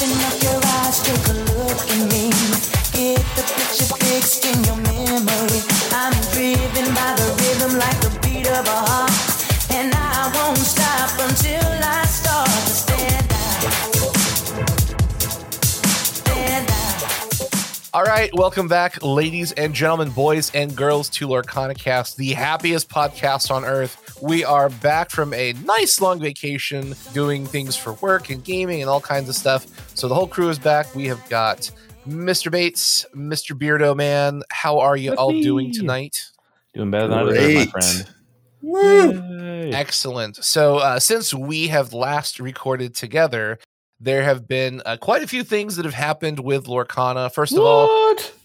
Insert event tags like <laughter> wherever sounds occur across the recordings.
Open up your eyes, right, welcome back, ladies and gentlemen, boys and girls, to Lorcana Cast, the happiest podcast on earth. We are back from a nice long vacation, doing things for work and gaming and all kinds of stuff. So the whole crew is back. We have got Mr. Bates, Mr. Beardo Man. How are you all doing tonight? Doing better than I deserve, my friend. Woo! Excellent. So, uh, since we have last recorded together, there have been uh, quite a few things that have happened with Lorcana. First of all,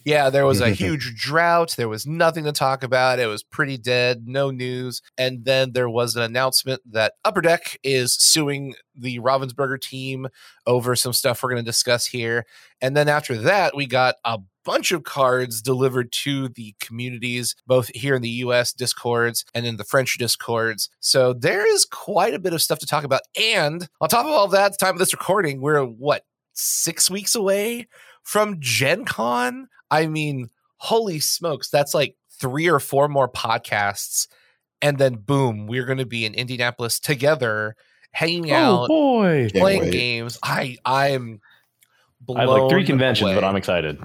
Yeah, there was a <laughs> huge drought. There was nothing to talk about. It was pretty dead, no news. And then there was an announcement that Upper Deck is suing the Ravensburger team over some stuff we're going to discuss here. And then after that, we got a bunch of cards delivered to the communities, both here in the US Discords and in the French Discords. So there is quite a bit of stuff to talk about. And on top of all that, the time of this recording, we're what, six weeks away from Gen Con? I mean, holy smokes, that's like three or four more podcasts. And then boom, we're going to be in Indianapolis together, hanging Oh out, boy. Playing games. I I'm I have like three blown conventions, but. I'm excited.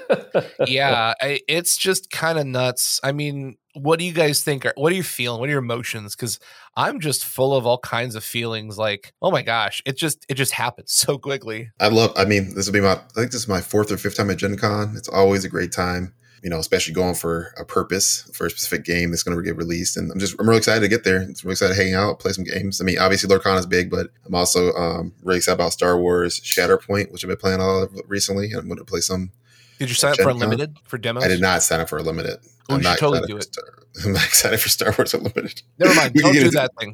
<laughs> yeah, I, it's just kind of nuts. I mean, what do you guys think? Are, what are you feeling? What are your emotions? Because I'm just full of all kinds of feelings. Like, oh my gosh, it just it just happens <laughs> so quickly. I love. I mean, this will be my. I think this is my fourth or fifth time at Gen Con. It's always a great time. You know, especially going for a purpose for a specific game that's going to get released, and I'm just I'm really excited to get there. I'm really excited to hang out, play some games. I mean, obviously Lorcana is big, but I'm also um, really excited about Star Wars Shatterpoint, which I've been playing a lot of recently. And I'm going to play some. Did you sign up for Con? Unlimited for demos? I did not sign up for a limited. Oh, I'm you not totally excited do for it. Star- <laughs> I'm not excited for Star Wars Unlimited. Never mind. <laughs> Don't do that thing.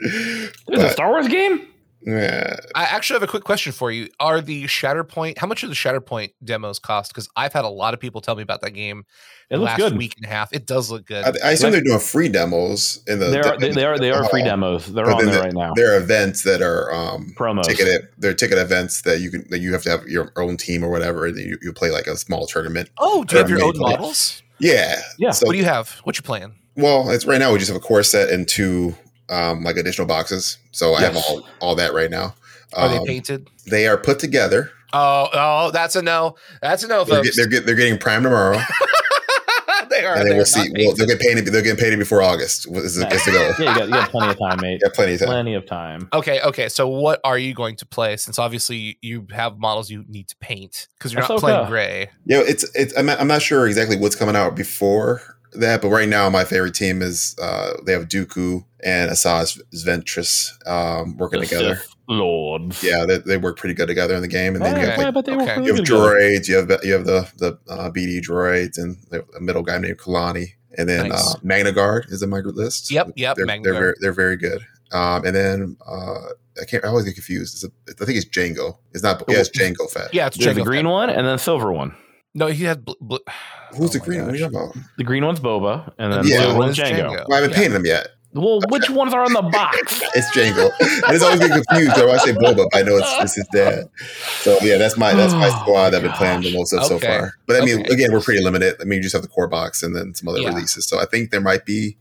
<laughs> There's a Star Wars game? Yeah, I actually have a quick question for you. Are the Shatterpoint? How much do the Shatterpoint demos cost? Because I've had a lot of people tell me about that game. It the looks last good. week and a half. It does look good. I, I assume they're doing free demos in the. They are, they, they are, they the are free demos. They're But on there the- right now. There are events that are um, Promos. ticket. They're ticket events that you can that you have to have your own team or whatever, and you, you play like a small tournament. oh, do you have your own models? Yeah, Yeah. So What do you have? What you playing? well, it's right now we just have a core set and two um, like additional boxes. So I have all all that right now. Are Um, they painted? They are put together. Oh, oh, that's a no. That's a no, They're, folks. get, they're, get, they're getting primed tomorrow, <laughs> they are. and then we'll see. Well, they'll painted. get painted. They're getting painted before August. Is the, is the goal? yeah, you got, you got plenty of time, mate. <laughs> Yeah, plenty of time. Plenty of time. Okay, okay. So, what are you going to play? Since obviously you have models you need to paint because you're not Ahsoka. playing gray. Yeah, it's it's. I'm not, I'm not sure exactly what's coming out before that, but right now my favorite team is uh they have Dooku and Asajj Ventress um working The together. Sith Lords. Yeah, they, they work pretty good together in the game, and then you Okay. have Yeah, but they Okay. were you have good together. droids, you have you have the the uh, BD droids, and a middle guy named Kalani, and then Nice. uh, Magna Guard is in my group list. Yep, yep, They're Magna they're Guard. very, they're very good. Um, and then uh, I can't. I always get confused. It's a, I think it's Django. It's not. Yeah, it's Django Fett. Yeah, it's There's the green Fett. one and then silver one. No, he had. Bl- bl- <sighs> Who's Oh the my green? What are you gosh. talking about? The green one's Boba, and then Yeah, the silver one one's is Django. Django. Well, I haven't Yeah. painted them yet. Well, which <laughs> ones are in the box? It's Django. I just always get confused. So I say Boba, but I know it's, it's his dad. So yeah, that's my that's my <sighs> Oh, squad I've been playing the most of so far. But I mean, Okay. again, we're pretty limited. I mean, you just have the core box and then some other Yeah. releases. So I think there might be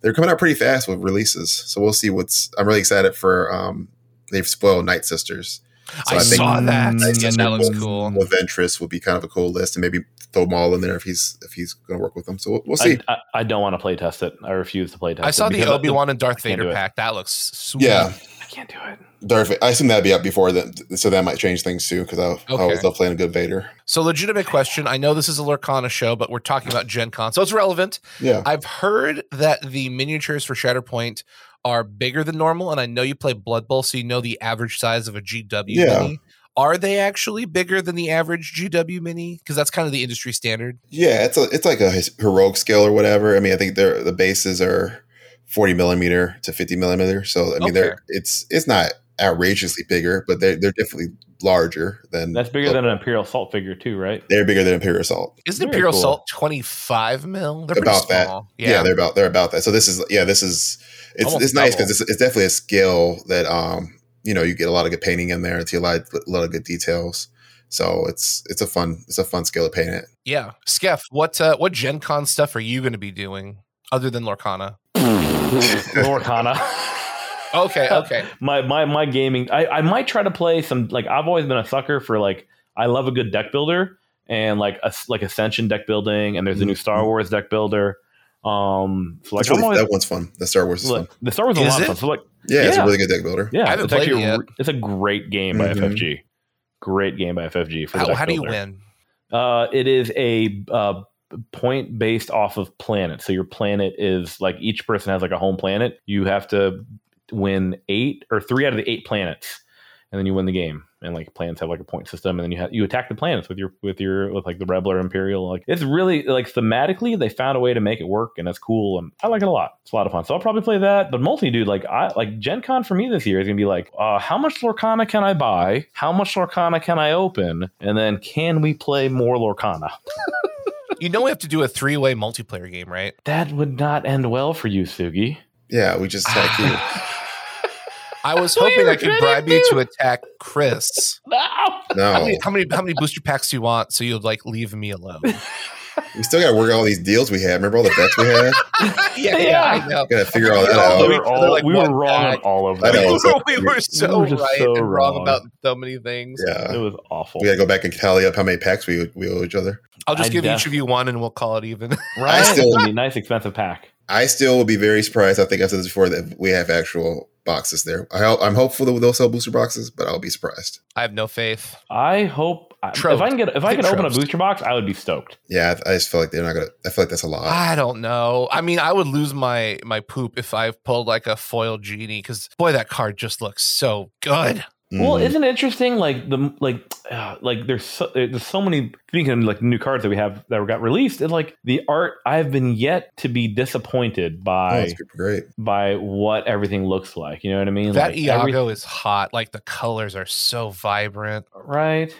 they're coming out pretty fast with releases. So we'll see what's. I'm really excited for. um They've spoiled Night Sisters. So I, I saw that. Night Yeah, that looks cool. With Ventress would be kind of a cool list, and maybe throw them all in there if he's if he's going to work with them. So we'll, we'll see. I, I, I don't want to play test it. I refuse to play test I it. saw the because Obi Wan and Darth Vader pack. That looks sweet. yeah, I can't do it. Darth. I assume that'd be up before that, so that might change things too. Because I, I always Okay. love playing a good Vader. So, legitimate question. I know this is a Lurkana show, but we're talking about Gen Con, so it's relevant. Yeah. I've heard that the miniatures for Shatterpoint are bigger than normal, and I know you play Blood Bowl, so you know the average size of a GW Yeah. mini. Are they actually bigger than the average GW mini? Because that's kind of the industry standard. Yeah, it's a it's like a heroic scale or whatever. I mean, I think they're the bases are forty millimeter to fifty millimeter. So I mean, Okay. they're it's it's not outrageously bigger, but they're they're definitely larger than That's bigger than an Imperial Assault figure too, right? they're bigger than Imperial Assault. Isn't Very Imperial cool. Assault 25 mil? They're pretty About that. small. Yeah. they're about they're about that. So this is yeah, this is it's Almost it's nice because it's, it's definitely a skill that um you know, you get a lot of good painting in there. It's a lot, a lot of good details. So it's it's a fun it's a fun skill to paint it. Yeah, Skeff, what uh, what Gen Con stuff are you going to be doing other than Lorcana? <laughs> Lorcana. Okay, <laughs> okay. my my my gaming. I I might try to play some like I've always been a sucker for like I love a good deck builder and like a like Ascension deck building and there's a new Star Mhm. Wars deck builder. Um, so like really, always, that one's fun. The Star Wars is fun. the Star Wars is a Is lot of fun. So like Yeah, it's a really good deck builder. yeah, I haven't it's actually it a yet. re- it's a great game by Mhm. FFG. Great game by FFG for the How, how do you win? Uh, it is a uh, point based off of planet. So your planet is like each person has like a home planet. You have to win eight or three out of the eight planets, and then you win the game. And like planets have like a point system, and then you have you attack the planets with your with your with like the rebel or imperial. Like it's really like thematically they found a way to make it work, and that's cool. And I like it a lot. It's a lot of fun. So I'll probably play that. But mostly, dude, like I like Gen Con for me this year is gonna be like, uh, how much Lorcana can I buy? How much Lorcana can I open? And then can we play more Lorcana? <laughs> You know we have to do a three way multiplayer game, right? That would not end well for you, Sugi. Yeah, we just attack <sighs> you. I was <laughs> hoping I could bribe you to attack Chris. <laughs> No. How many, how many how many booster packs do you want so you'll like leave me alone? <laughs> we still got to work out all these deals we had. Remember all the bets we had? yeah, yeah, I know. Got to figure all that we out. we- were, all, like we were one wrong on all of I that. know. so- we were so were right so and wrong wrong. about so many things. Yeah, It was awful. we got to go back and tally up how many packs we we owe each other. I'll just I give def- each of you one and we'll call it even. Right? I still- be a nice, expensive pack. I still will be very surprised. I think I said this before that we have actual boxes there. I hope, I'm hopeful that they'll sell booster boxes, but I'll be surprised. I have no faith. I hope Trost. if I can get if I Think can open a booster box, I would be stoked. Yeah, I I just feel like they're not gonna. I feel like that's a lot. I don't know. I mean, I would lose my my poop if I pulled like a foil genie because boy, that card just looks so good. Well, Mhm. isn't it interesting? Like the like, uh, like there's so, there's so many of like new cards that we have that got released, and like the art, I've been yet to be disappointed oh, by super great. by what everything looks like. You know what I mean? That Like, Iago every- is hot. Like the colors are so vibrant. right?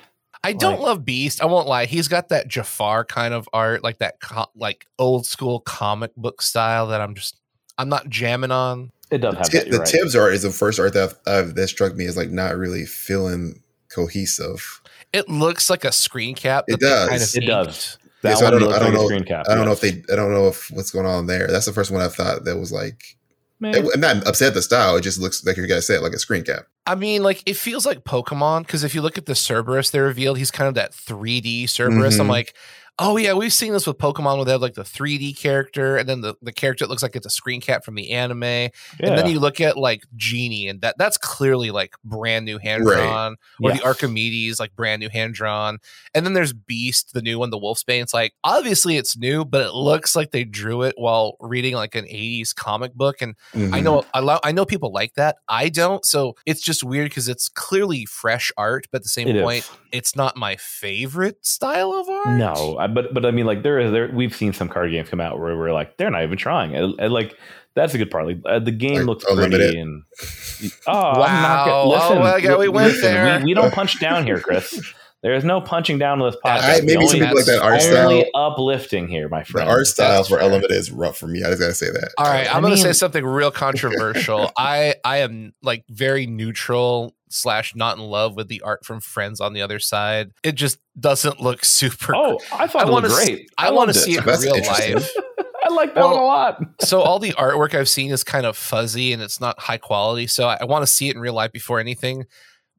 I don't Like- love Beast. I won't lie. He's got that Jafar kind of art, like that co- like old school comic book style that I'm just I'm not jamming on. It does have Ti- that. the You're right. Tibbs art is the first art that I've, that struck me as like not really feeling cohesive. It looks like a screen cap. It does. Kind of It does. That Yeah, so I one don't know- looks I don't like a know- screen cap. I don't know if they. I don't know if what's going on there. That's the first one I thought that was like. Man. I'm not upset at the style. It just looks like you're gonna said like a screen cap. I mean, like it feels like Pokemon because if you look at the Cerberus they revealed, he's kind of that 3D Cerberus. I'm Mhm. like, oh yeah, we've seen this with Pokemon where they have like the 3D character and then the, the character that looks like it's a screen cap from the anime. And then you look at like Genie, and that that's clearly like brand new hand drawn, or Yes. the Archimedes, like brand new hand drawn. And then there's Beast, the new one, the Wolfsbane. It's like obviously it's new, but it looks like they drew it while reading like an 80s comic book. And I Mhm. know I, lo- I know people like that. I don't. So it's just weird because it's clearly fresh art, but at the same It is. Point, it's not my favorite style of art. No, I, but but I mean, like there is there. We've seen some card games come out where we're like they're not even trying. And, and, like that's a good part. Like uh, the game Like looks Unlimited? pretty and oh, I'm not Wow. gonna, Oh, listen. well, yeah, we went listen, there. We, we don't punch <laughs> down here, Chris. There is no punching down to this podcast. I, maybe some people like that art style. only uplifting here, my The friend. art style for fair. Unlimited is rough for me. I just gotta say that. All right, I I'm going to say something real controversial. <laughs> I I am like very neutral slash not in love with the art from Friends on the other side. It just doesn't look <laughs> super. Oh, I thought I it want looked to. great. I, want to see it in real life. <laughs> I like that Well, one a lot. <laughs> so all the artwork I've seen is kind of fuzzy and it's not high quality. So I, I want to see it in real life before anything.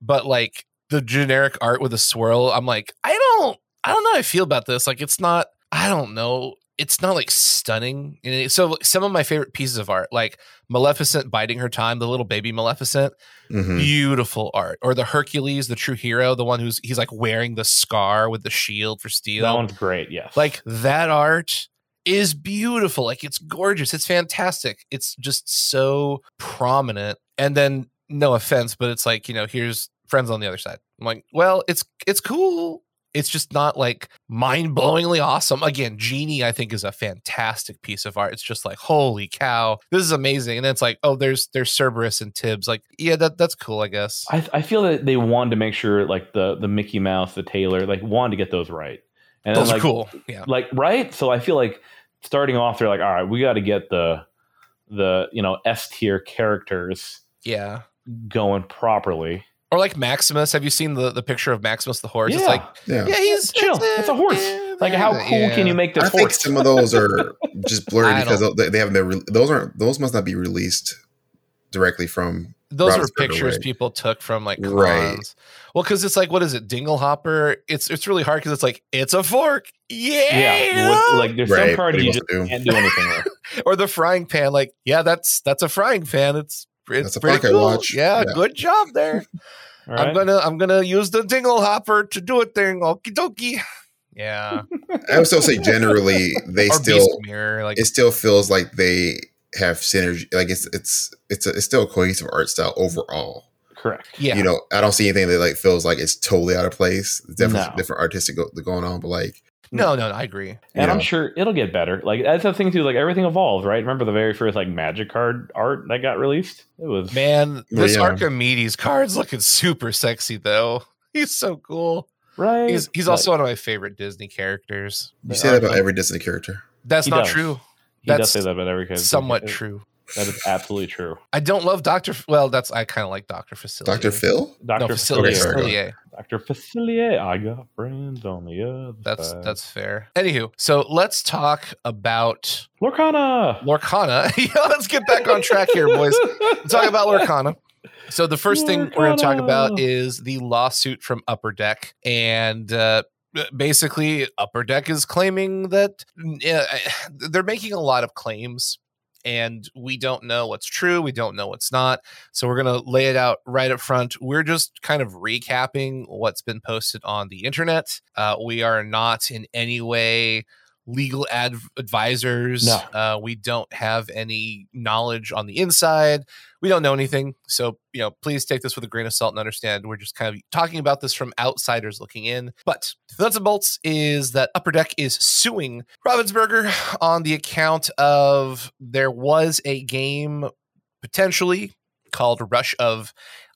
But like the generic art with a swirl, I'm like, I don't, I don't know how I feel about this. Like it's not, I don't know. It's not like stunning. So some of my favorite pieces of art, like Maleficent biding her time, the little baby Maleficent, Mhm. beautiful art. Or the Hercules, the true hero, the one who's he's like wearing the scar with the shield for steel. That one's great. yeah. Like that art is beautiful. Like it's gorgeous. It's fantastic. It's just so prominent. And then no offense, but it's like, you know, here's friends on the other side. I'm like, well, it's it's cool. It's just not like mind-blowingly awesome. Again, Genie, I think, is a fantastic piece of art. It's just like, holy cow, this is amazing. And then it's like, oh, there's there's Cerberus and Tibbs. Like, yeah, that that's cool, I guess. I, I feel that they wanted to make sure like the the Mickey Mouse, the Tailor, like wanted to get those right. And Those then, are like, cool. Yeah. like right so i feel like starting off they're like all right we got to get the the you know s tier characters Yeah. going properly. Or like Maximus. Have you seen the, the picture of Maximus the horse? It's Yeah. like, Yeah. yeah, he's Chill. It's a horse. yeah, Like, how cool yeah. can you make this I think some of those are just blurry because they they haven't been. Re- those aren't. Those must not be released directly from. Those are pictures Way. people took from like Right. cons. Well, because it's like, what is it, Dinglehopper? It's it's really hard because it's like it's a fork, yeah, yeah, what, like there's Right, some cards what you just do. can't do anything with. <laughs> or the frying pan. Like, yeah, that's that's a frying pan. It's it's That's a pretty pocket cool. watch. Yeah, Yeah. good job there. <laughs> All I'm gonna I'm gonna use the dingle hopper to do a thing. Okie dokie. <laughs> Yeah, I would still say generally they <laughs> or still. Mirror. Like, It still feels like they have synergy. Like it's it's it's a, it's still a cohesive art style overall. Correct. yeah, You know, I don't see anything that like feels like it's totally out of place. It's definitely No. different artistic go, going on, but like no, no, no, I agree. And I'm sure it'll get better. Like that's the thing too. Like everything evolves, right? Remember the very first like Magic card art that got released? It was Man, oh, this yeah. Archimedes card's looking super sexy though. He's so cool. right. He's he's Like, also one of my favorite Disney characters. you say that about every Disney character. That's He not does. true. he does say that about every character. Somewhat true. That is absolutely true. I don't love Doctor. Well, that's I kind of like Doctor Facilier. Doctor Phil. No, Doctor Facilier. Okay. Facilier. Doctor Facilier. I got friends on the other That's side. that's fair. Anywho, so let's talk about Lorcana. Lorcana. <laughs> yeah, let's get back on track here, boys. Let's talk about Lorcana. So the first thing we're going to talk about is the lawsuit from Upper Deck, and uh, basically, Upper Deck is claiming that uh, they're making a lot of claims. And we don't know what's true. We don't know what's not. So we're going to lay it out right up front. We're just kind of recapping what's been posted on the internet. Uh, we are not in any way legal ad- advisors. No. Uh, we don't have any knowledge on the inside. We don't know anything. So, you know, please take this with a grain of salt and understand we're just kind of talking about this from outsiders looking in. But the nuts and bolts is that Upper Deck is suing Ravensburger on the account of there was a game potentially called Rush of,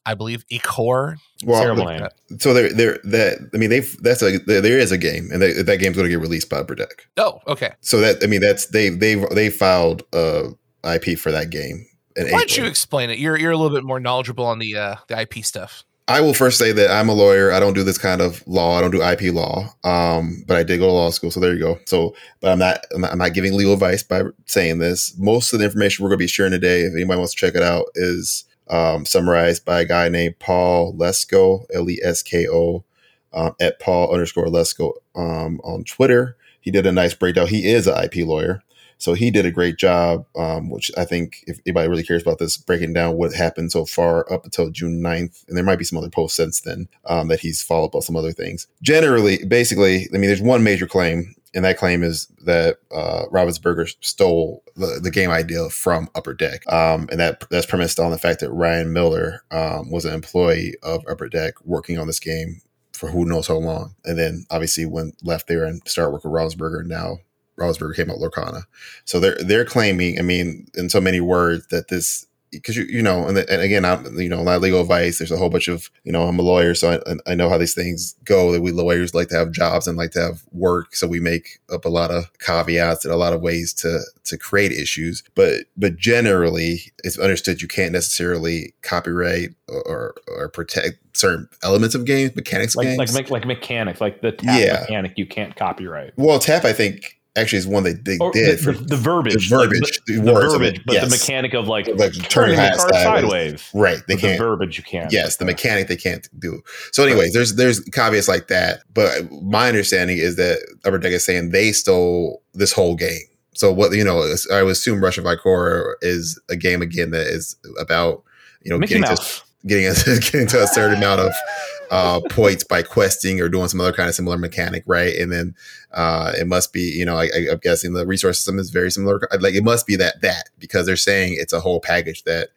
I believe, Ikorr Well, so there, there, that I mean, they've that's a there, there is a game, and that that game's going to get released by Deck. Oh, okay. So that I mean, that's they they they filed uh IP for that game. Why don't you explain it? You're you're a little bit more knowledgeable on the uh, the IP stuff. I will first say that I'm a lawyer. I don't do this kind of law. I don't do IP law. Um, but I did go to law school, so there you go. So, but I'm not I'm not, I'm not giving legal advice by saying this. Most of the information we're going to be sharing today, if anybody wants to check it out, is um, summarized by a guy named Paul Lesko, L E S K O, um, at Paul underscore Lesko um, on Twitter. He did a nice breakdown. He is an IP lawyer. So he did a great job, um, which I think if anybody really cares about this, breaking down what happened so far up until June 9th. And there might be some other posts since then um, that he's followed up on some other things. Generally, basically, I mean, there's one major claim, and that claim is that uh, Ravensburger stole the, the game idea from Upper Deck. Um, and that that's premised on the fact that Ryan Miller um, was an employee of Upper Deck working on this game for who knows how long. And then obviously went left there and started working with Ravensburger. Now Ravensburger came out Lorcana. So they're they're claiming, I mean, in so many words, that this because you you know, and, the, and again, I'm you know, not legal advice. There's a whole bunch of you know, I'm a lawyer, so I, I know how these things go. That we lawyers like to have jobs and like to have work, so we make up a lot of caveats and a lot of ways to to create issues. But but generally, it's understood you can't necessarily copyright or or protect certain elements of games, mechanics of Like games. like like mechanics, like the tap Yeah. mechanic, you can't copyright. well, tap, I think actually is one they, they Or did the, for the, the verbiage, the verbiage, the, the the verbiage, but the mechanic of like, like turning the hat card sideways. sideways. Right. They But the can't. verbiage you can't. Yes, the mechanic they can't do. So, anyways, there's there's caveats like that. But my understanding is that Upper Deck is saying they stole this whole game. So what you know, I would assume Rush of Ikorr is a game again that is about you know Mickey getting to, Mouse. Getting <laughs> getting to a certain amount of uh, points by questing or doing some other kind of similar mechanic, right? And then uh, it must be, you know, I, I'm guessing the resource system is very similar. Like it must be that that because they're saying it's a whole package that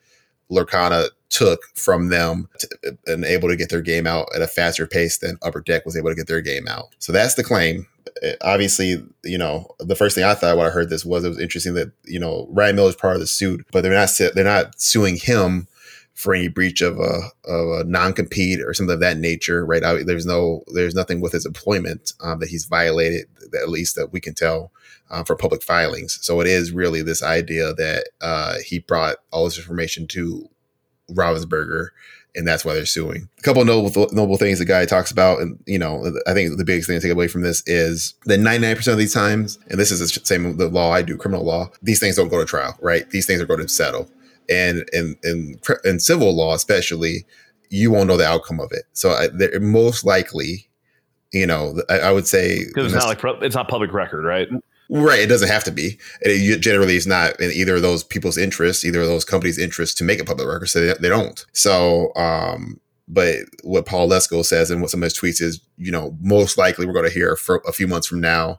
Lorcana took from them to, and able to get their game out at a faster pace than Upper Deck was able to get their game out. So that's the claim. Uh, Obviously, you know, the first thing I thought when I heard this was it was interesting that you know Ryan Miller is part of the suit, but they're not they're not suing him for any breach of a of a non compete or something of that nature, right? I, there's no there's nothing with his employment um, that he's violated, at least that we can tell um, for public filings. So it is really this idea that uh, he brought all this information to Ravensburger, and that's why they're suing. A couple of noble noble things the guy talks about, and you know, I think the biggest thing to take away from this is that 99% of these times, and this is the same the law I do, criminal law, these things don't go to trial, right? These things are going to settle, and in in in civil law especially, you won't know the outcome of it. So I, most likely, you know, I, I would say because it's not like it's not public record, right? Right. It doesn't have to be. It generally is not in either of those people's interests, either of those companies' interests to make a public record. So they, they don't. So, um, but what Paul Lesko says and what some of his tweets is, you know, most likely we're going to hear for a few months from now,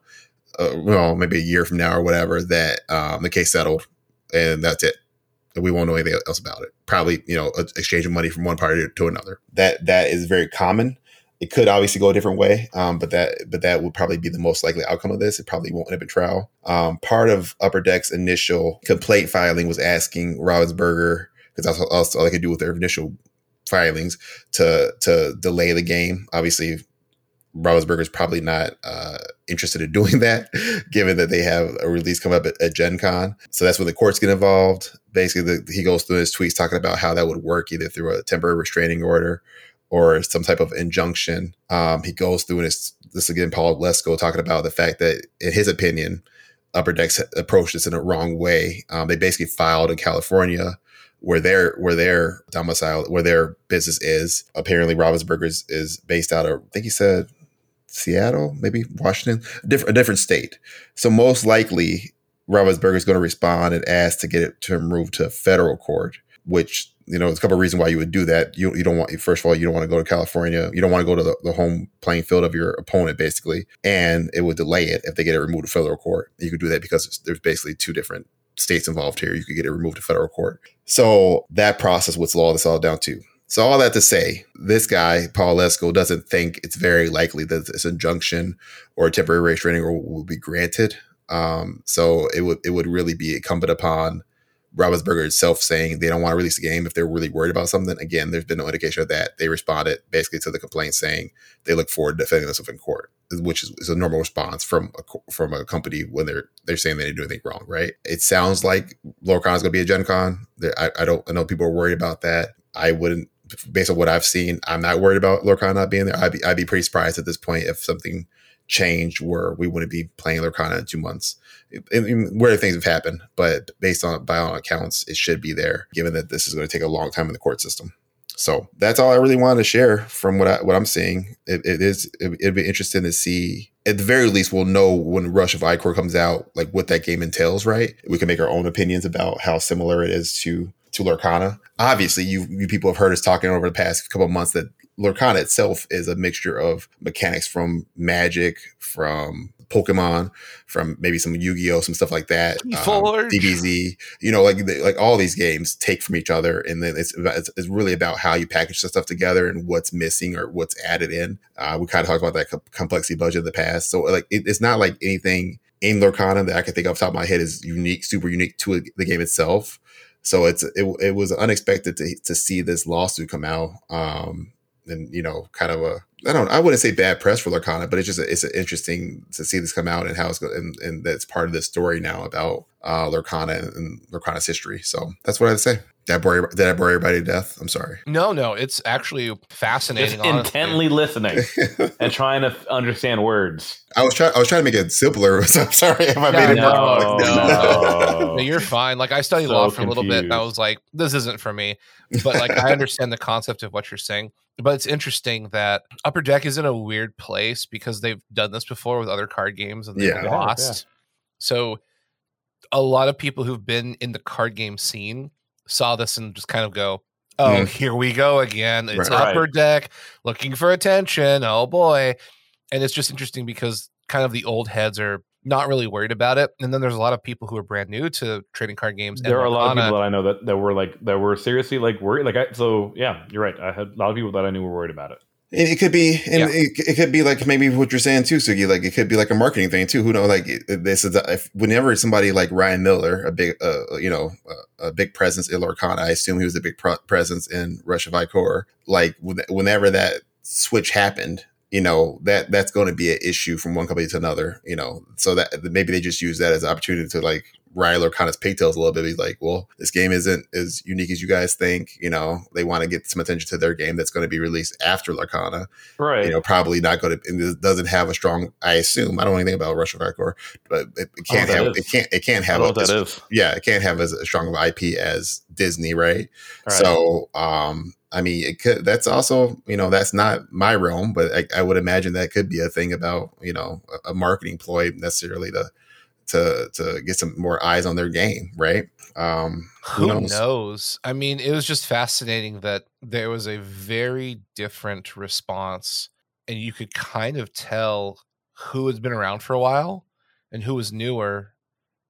uh, well, maybe a year from now or whatever, that um, the case settled and that's it. We won't know anything else about it. Probably, you know, exchanging money from one party to another. That that is very common it could obviously go a different way, um, but that but that would probably be the most likely outcome of this. It probably won't end up in trial. Um, part of Upper Deck's initial complaint filing was asking Ravensburger because that's all, all they could do with their initial filings to to delay the game. Obviously, Is probably not uh, interested in <laughs> doing that, given that they have a release come up at, at Gen Con. So that's when the courts get involved. Basically, the, he goes through his tweets talking about how that would work either through a temporary restraining order or some type of injunction. Um, he goes through and it's this again, Paul Lesko talking about the fact that, in his opinion, Upper Decks approached this in a wrong way. Um, they basically filed in California where their where their domicile where their business is. Apparently, Ravensburger is, is based out of I think he said Seattle, maybe Washington, a different a different state. So most likely, Ravensburger is going to respond and ask to get it to move to federal court, which you know, there's a couple of reasons why you would do that. You you don't want first of all, you don't want to go to California. You don't want to go to the, the home playing field of your opponent, basically, and it would delay it if they get it removed to federal court. You could do that because there's basically two different states involved here. You could get it removed to federal court. So that process would slow this all down too. So all that to say, this guy Paul Lesko doesn't think it's very likely that this injunction or temporary restraining order will be granted. Um, so it would it would really be incumbent upon Ravensburger itself saying they don't want to release the game if they're really worried about something. Again, there's been no indication of that. They responded basically to the complaint saying they look forward to defending themselves in court, which is, is, a normal response from a, from a company when they're they're saying they didn't do anything wrong, right? It sounds like Lorcana is going to be a Gen Con. I, I don't I know people are worried about that. I wouldn't based on what I've seen, I'm not worried about Lorcana not being there. I'd be I'd be pretty surprised at this point if something changed where we wouldn't be playing Lorcana in two months where things have happened, but based on by all accounts, it should be there, given that this is going to take a long time in the court system. So that's all I really wanted to share from what I what I'm seeing. it, it is it, would be interesting to see. At the very least, we'll know when Rush of Ikorr comes out, like what that game entails. Right? We can make our own opinions about how similar it is to to Lurkana. Obviously, you you people have heard us talking over the past couple of months that Lurkana itself is a mixture of mechanics from Magic, from Pokemon, from maybe some Yu Gi Oh, some stuff like that. Um, DBZ, you know, like like all these games take from each other, and then it's, it's, it's really about how you package the stuff together and what's missing or what's added in. Uh, we kind of talked about that co- complexity budget in the past, so like it, it's not like anything in Lurkana that I can think off top of my head is unique, super unique to the game itself. So it's it, it was unexpected to to see this lawsuit come out. Um, and you know, kind of a I don't I wouldn't say bad press for Lorcana, but it's just a, it's interesting to see this come out and how it's going and, and that's part of the story now about uh Lorcana and Lorcana's history. So that's what I'd say. Did I bore, did I bore everybody to death? I'm sorry. No, no, it's actually fascinating. Just intently listening <laughs> and trying to understand words. I was trying. I was trying to make it simpler. So <laughs> I'm sorry if I yeah, made it no, no, no. <laughs> no, you're fine. Like I studied so law for confused. a little bit, and I was like, "This isn't for me." But like, I understand the concept of what you're saying. But it's interesting that Upper Deck is in a weird place because they've done this before with other card games and they've yeah, lost. Yeah. So a lot of people who've been in the card game scene saw this and just kind of go, "Oh, mm. here we go again. It's right. Upper Deck looking for attention. Oh boy!" And it's just interesting because kind of the old heads are not really worried about it. And then there's a lot of people who are brand new to trading card games. There are a lot of people that I know that, that were like that were seriously like worried. Like I, so, yeah, you're right. I had a lot of people that I knew were worried about it. It could be, and yeah. it, it could be like maybe what you're saying too, Sugi. Like it could be like a marketing thing too. Who knows? Like this is if, whenever somebody like Ryan Miller, a big, uh, you know, a, a big presence in Lorcana. I assume he was a big pro- presence in Rush of Ikorr. Like whenever that switch happened, you know that that's going to be an issue from one company to another. You know, so that maybe they just use that as an opportunity to like ride Lorcana's pigtails a little bit. He's like, well, this game isn't as unique as you guys think. You know, they want to get some attention to their game that's going to be released after Lorcana. Right. You know, probably not going to. It doesn't have a strong. I assume I don't know anything about of Ikorr, but it, it can't have. It can't. It can't have. a, that is. Yeah, it can't have as a strong of IP as Disney, right? right. So, um, I mean, it could. That's also, you know, that's not my realm, but I, I would imagine that could be a thing about, you know, a, a marketing ploy necessarily to to to get some more eyes on their game, right? Um, who, who knows? knows? I mean, it was just fascinating that there was a very different response, and you could kind of tell who has been around for a while and who was newer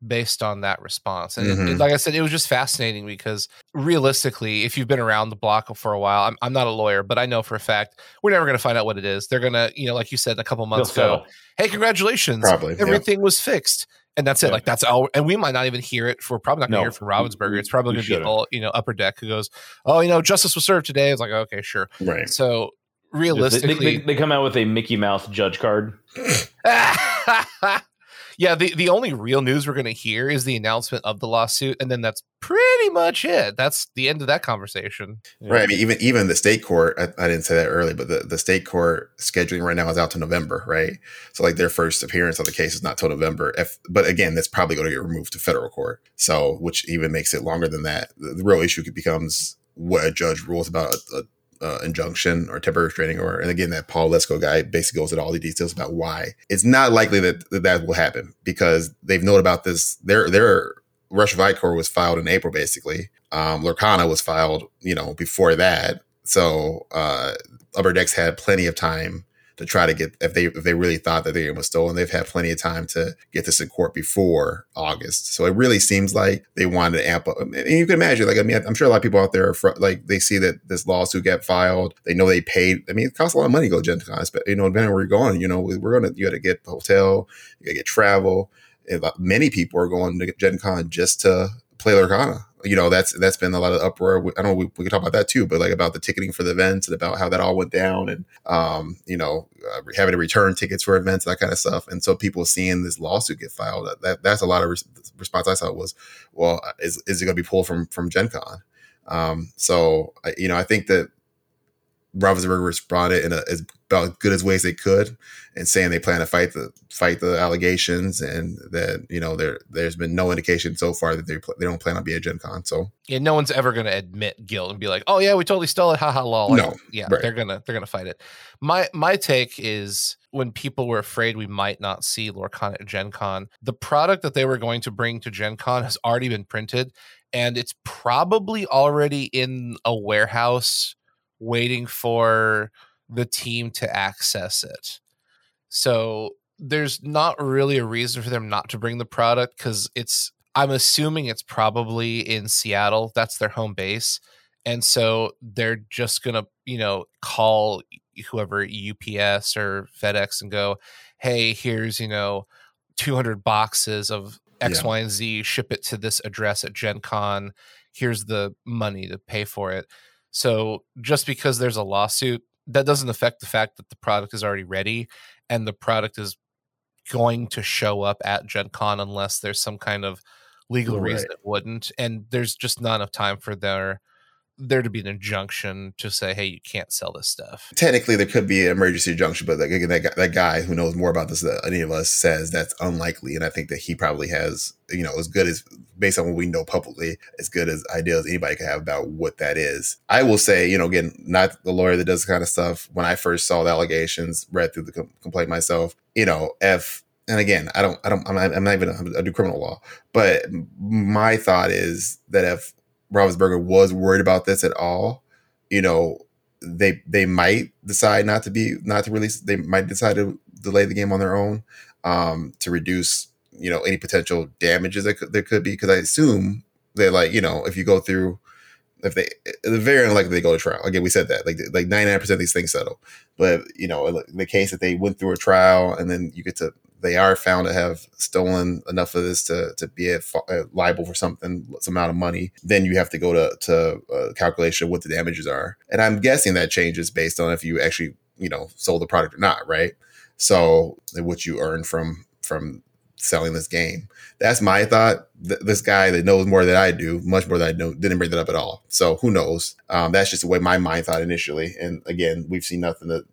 based on that response. And mm-hmm. it, like I said, it was just fascinating because realistically, if you've been around the block for a while, I'm, I'm not a lawyer, but I know for a fact we're never going to find out what it is. They're going to, you know, like you said a couple months ago, hey, congratulations. Probably. Everything yeah. was fixed and that's it. Yeah. Like that's all, and we might not even hear it. For probably not going to no, hear it from Ravensburger. It's probably going to be all you know upper deck who goes, "Oh, you know, justice was served today." It's like, okay, sure, right. So realistically, they, they, they come out with a Mickey Mouse judge card. <laughs> <laughs> yeah, the, the only real news we're going to hear is the announcement of the lawsuit, and then that's pretty much it. That's the end of that conversation. Right. I mean, even even the state court, I, I, didn't say that early, but the, the state court scheduling right now is out to November, right? So like their first appearance on the case is not till November. If but again, that's probably going to get removed to federal court. So which even makes it longer than that. The, the real issue becomes what a judge rules about a, a uh, injunction or temporary restraining order. And again, that Paul Lesko guy basically goes into all the details about why it's not likely that that, that will happen because they've known about this. Their their Rush of Ikorr was filed in April, basically. Um, Lorcana was filed, you know, before that. So uh, Upper Decks had plenty of time to try to get if they if they really thought that the game was stolen, they've had plenty of time to get this in court before August. So it really seems like they wanted to amp up. And you can imagine, like I mean, I'm sure a lot of people out there are fr- like they see that this lawsuit got filed. They know they paid. I mean, it costs a lot of money to go to Gen but you know, depending where you're going, you know, we're gonna you got to get hotel, you got to get travel. Uh, many people are going to Gen Con just to play Lorcana you know that's that's been a lot of uproar. I don't know we, we can talk about that too, but like about the ticketing for the events and about how that all went down, and um, you know uh, having to return tickets for events, that kind of stuff. And so people seeing this lawsuit get filed, that, that that's a lot of res- response I saw was, well, is is it going to be pulled from from Gen Con? Um, so you know I think that Ravensburger responded in a, as about as good as ways they could, and saying they plan to fight the fight the allegations, and that you know there there's been no indication so far that they they don't plan on being a Gen Con. So yeah, no one's ever going to admit guilt and be like, oh yeah, we totally stole it, ha ha lol. No, yeah, right. they're gonna they're gonna fight it. My my take is when people were afraid we might not see Lorcana at Gen Con, the product that they were going to bring to Gen Con has already been printed, and it's probably already in a warehouse waiting for the team to access it. So there's not really a reason for them not to bring the product because it's I'm assuming it's probably in Seattle. That's their home base. And so they're just gonna, you know, call whoever UPS or FedEx and go, hey, here's, you know, 200 boxes of X, yeah. Y, and Z, ship it to this address at Gen Con. Here's the money to pay for it. So just because there's a lawsuit, that doesn't affect the fact that the product is already ready and the product is going to show up at Gen Con unless there's some kind of legal right. reason it wouldn't. And there's just not enough time for their there to be an injunction to say, hey, you can't sell this stuff. Technically, there could be an emergency injunction, but like, again, that guy, that guy who knows more about this than any of us says that's unlikely. And I think that he probably has, you know, as good as based on what we know publicly, as good as ideas anybody could have about what that is. I will say, you know, again, not the lawyer that does kind of stuff. When I first saw the allegations, read through the com- complaint myself, you know, if and again, I don't, I don't, I'm not, I'm not even, I do criminal law, but my thought is that if Ravensburger was worried about this at all, you know, they they might decide not to be not to release. They might decide to delay the game on their own um, to reduce you know any potential damages that could, there could be. Because I assume that like you know if you go through if they the very unlikely they go to trial. Again, we said that like like ninety nine percent of these things settle, but you know the case that they went through a trial and then you get to they are found to have stolen enough of this to, to be a, a uh, liable for something, some amount of money, then you have to go to, to a calculation of what the damages are. And I'm guessing that changes based on if you actually, you know, sold the product or not, right? So what you earn from from selling this game. That's my thought. Th- this guy that knows more than I do, much more than I know, didn't bring that up at all. So who knows? Um, that's just the way my mind thought initially. And again, we've seen nothing that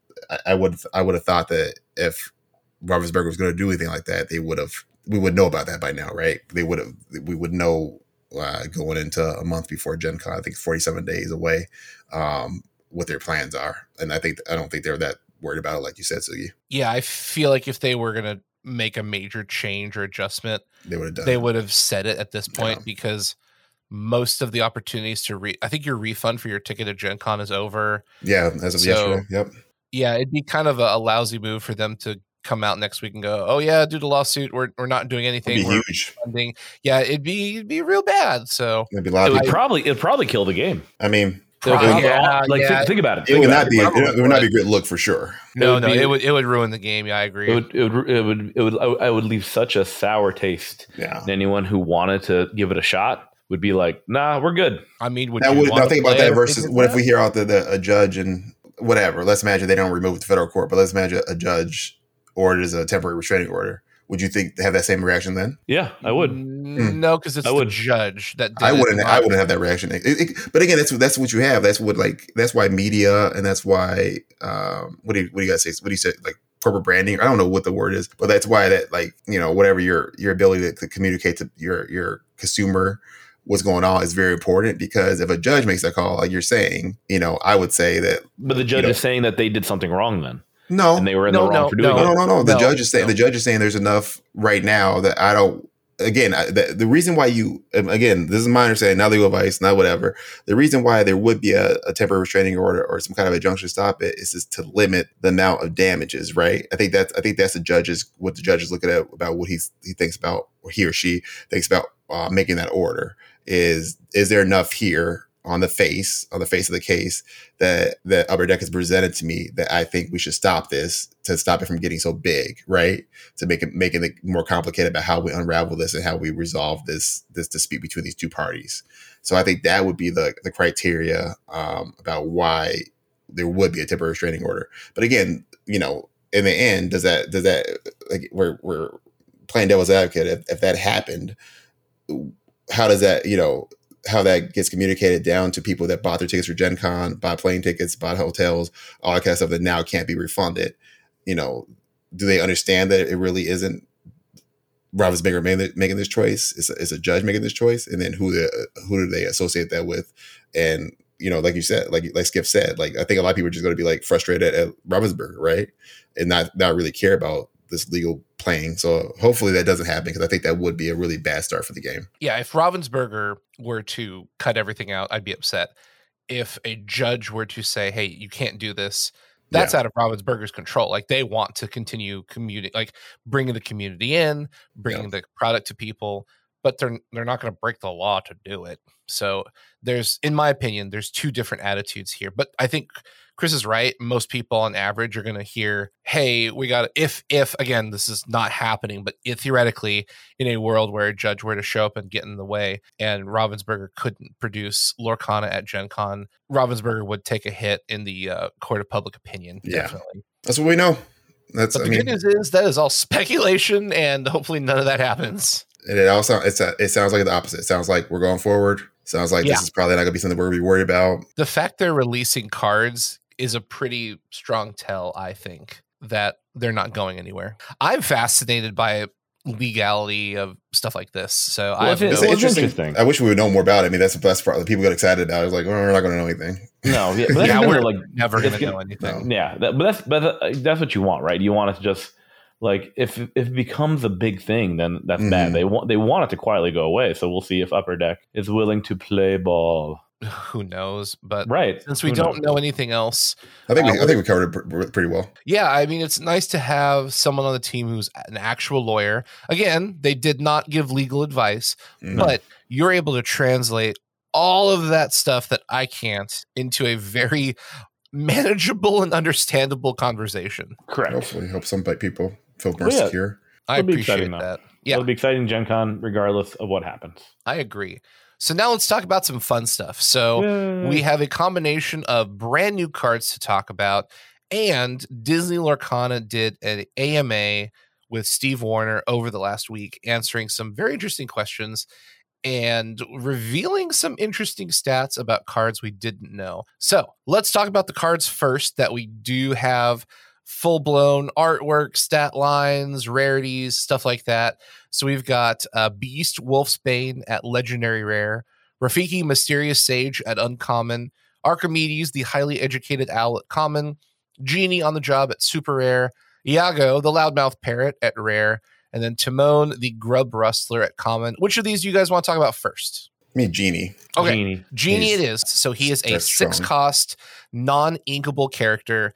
I, would I would have thought that if Ravensburger was going to do anything like that, they would have we would know about that by now, right? They would have we would know uh, going into a month before Gen Con. I think 47 days away. Um, what their plans are, and I think I don't think they're that worried about it, like you said, Sugi. Yeah, I feel like if they were gonna make a major change or adjustment, They would have done. they would have said it at this point Yeah. because most of the opportunities to re I think your refund for your ticket to Gen Con is over. Yeah, as of So- yesterday. Yep. Yeah, it'd be kind of a, a lousy move for them to come out next week and go, "Oh yeah, due to lawsuit, we're we're not doing It'd anything. be We're huge. funding." Yeah, it'd be it'd be real bad. So It'd be a lot it would people. probably it'd probably kill the game. I mean, It would- Probably, yeah, like yeah. think, think about it. it Think would not be. It, probably would not be a great look for sure. no, would no, be- it would it would ruin the game. Yeah, I agree. It would, it would, it would, it would, I would- I would leave such a sour taste. Yeah. And anyone who wanted to give it a shot would be like, nah, we're good. I mean, would Now, you would, wanna now think about that versus what if we hear out the, the a judge and whatever? Let's imagine they don't remove it to federal court, but let's imagine a judge orders a temporary restraining order. Would you think have that same reaction then? Yeah, I would. Mm, No, because it's I the would. judge that did I wouldn't. I wouldn't have that reaction. It- it- but again, that's that's what you have. That's what like that's why media and that's why um, what do you what do you guys say? What do you say? Like corporate branding? I don't know what the word is, but that's why that like you know whatever your your ability to, to communicate to your your consumer what's going on is very important because if a judge makes that call, like you're saying, you know, I would say that But the judge know- is saying that they did something wrong then, no, and they were in No, the wrong no, for doing no, it. no, no, no. The No, judge is saying no. the judge is saying there's enough right now that I don't. Again, I- the, the reason why you um, again, this is my understanding, not legal advice, not whatever. The reason why there would be a, a temporary restraining order or some kind of injunction to stop it is just to limit the amount of damages, right? I think that's I think that's the judge's what the judge is looking at about what he's he thinks about or he or she thinks about uh, making that order is is there enough here on the face on the face of the case that that Upper Deck has presented to me that I think we should stop this to stop it from getting so big, right? To make it making it more complicated about how we unravel this and how we resolve this this dispute between these two parties. So I think that would be the the criteria um, about why there would be a temporary restraining order. But again, you know, in the end, does that does that like we're we're playing devil's advocate if, if that happened, how does that you know how that gets communicated down to people that bought their tickets for Gen Con, bought plane tickets, bought hotels, all that kind of stuff that now can't be refunded. You know, do they understand that it really isn't Bigger making, this choice? It's a, it's a judge making this choice, and then who the who do they associate that with? And you know, like you said, like like Skip said, like I think a lot of people are just going to be like frustrated at Ravensburger, right, and not not really care about this legal playing. So hopefully that doesn't happen because I think that would be a really bad start for the game. yeah, if Ravensburger were to cut everything out, I'd be upset. If a judge were to say, "Hey, you can't do this," that's out of Ravensburger's control. Like they want to continue community, like bringing the community in, bringing the product to people, but they're they're not going to break the law to do it. So there's, in my opinion, there's two different attitudes here. But I think Chris is right. Most people on average are going to hear, "Hey, we got if if again this is not happening, but if theoretically in a world where a judge were to show up and get in the way, and Ravensburger couldn't produce Lorcana at Gen Con, Ravensburger would take a hit in the uh, court of public opinion. Yeah. Definitely. That's what we know. That's But I the mean, good news is that is all <laughs> speculation, and hopefully none of that happens. And it also it's a, it sounds like the opposite. It sounds like we're going forward. Sounds like Yeah. this is probably not going to be something we're going to be worried about. The fact they're releasing cards is a pretty strong tell, I think, that they're not going anywhere. I'm fascinated by legality of stuff like this. So I Well, have if it- no- It's interesting. interesting. I wish we would know more about it. I mean, that's the best part. People get excited about. it. It's like, oh, we're not going to know anything. No, yeah, but <laughs> yeah, the we're like never going to gonna- know anything. No. Yeah, that, but that's but uh, that's what you want, right? You want it to just like if if it becomes a big thing, then that's Mhm. bad. They want they want it to quietly go away. So we'll see if Upper Deck is willing to play ball. <sighs> Who knows? But Right. since we Who don't knows? know anything else, I think we, Uh, I think we covered it pretty well. yeah, I mean, it's nice to have someone on the team who's an actual lawyer. Again, they did not give legal advice, Mhm. but you're able to translate all of that stuff that I can't into a very <laughs> manageable and understandable conversation. correct. Hopefully, hope some like, people feel more yeah. secure. I It'll be appreciate exciting, though. that. Yeah, It'll be exciting Gen Con regardless of what happens. I agree. So now let's talk about some fun stuff. So we have a combination of brand new cards to talk about, and Disney Lorcana did an AMA with Steve Warner over the last week, answering some very interesting questions and revealing some interesting stats about cards we didn't know. So let's talk about the cards first that we do have full blown artwork, stat lines, rarities, stuff like that. So we've got uh, Beast Wolfsbane at Legendary Rare, Rafiki Mysterious Sage at Uncommon, Archimedes, the highly educated owl at Common, Genie on the job at Super Rare, Iago, the loudmouth parrot at Rare, and then Timon, the grub rustler at Common. Which of these do you guys want to talk about first? I mean, Genie. Okay, Genie. Genie it is. So he is a six strong. cost, non inkable character,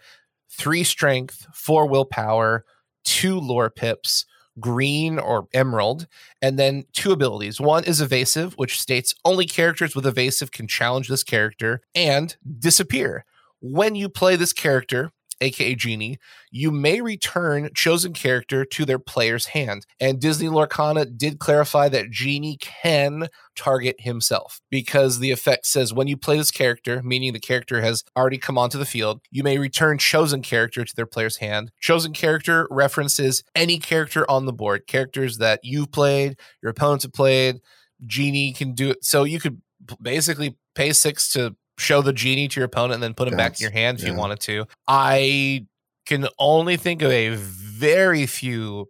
three strength, four willpower, two lore pips, green or emerald, and then two abilities. One is evasive, which states only characters with evasive can challenge this character, and disappear. When you play this character, aka Genie, you may return chosen character to their player's hand. And Disney Lorcana did clarify that Genie can target himself because the effect says when you play this character, meaning the character has already come onto the field, you may return chosen character to their player's hand. Chosen character references any character on the board, characters that you've played, your opponents have played. Genie can do it. So you could basically pay six to show the genie to your opponent and then put him back in your hand if you wanted to. I can only think of a very few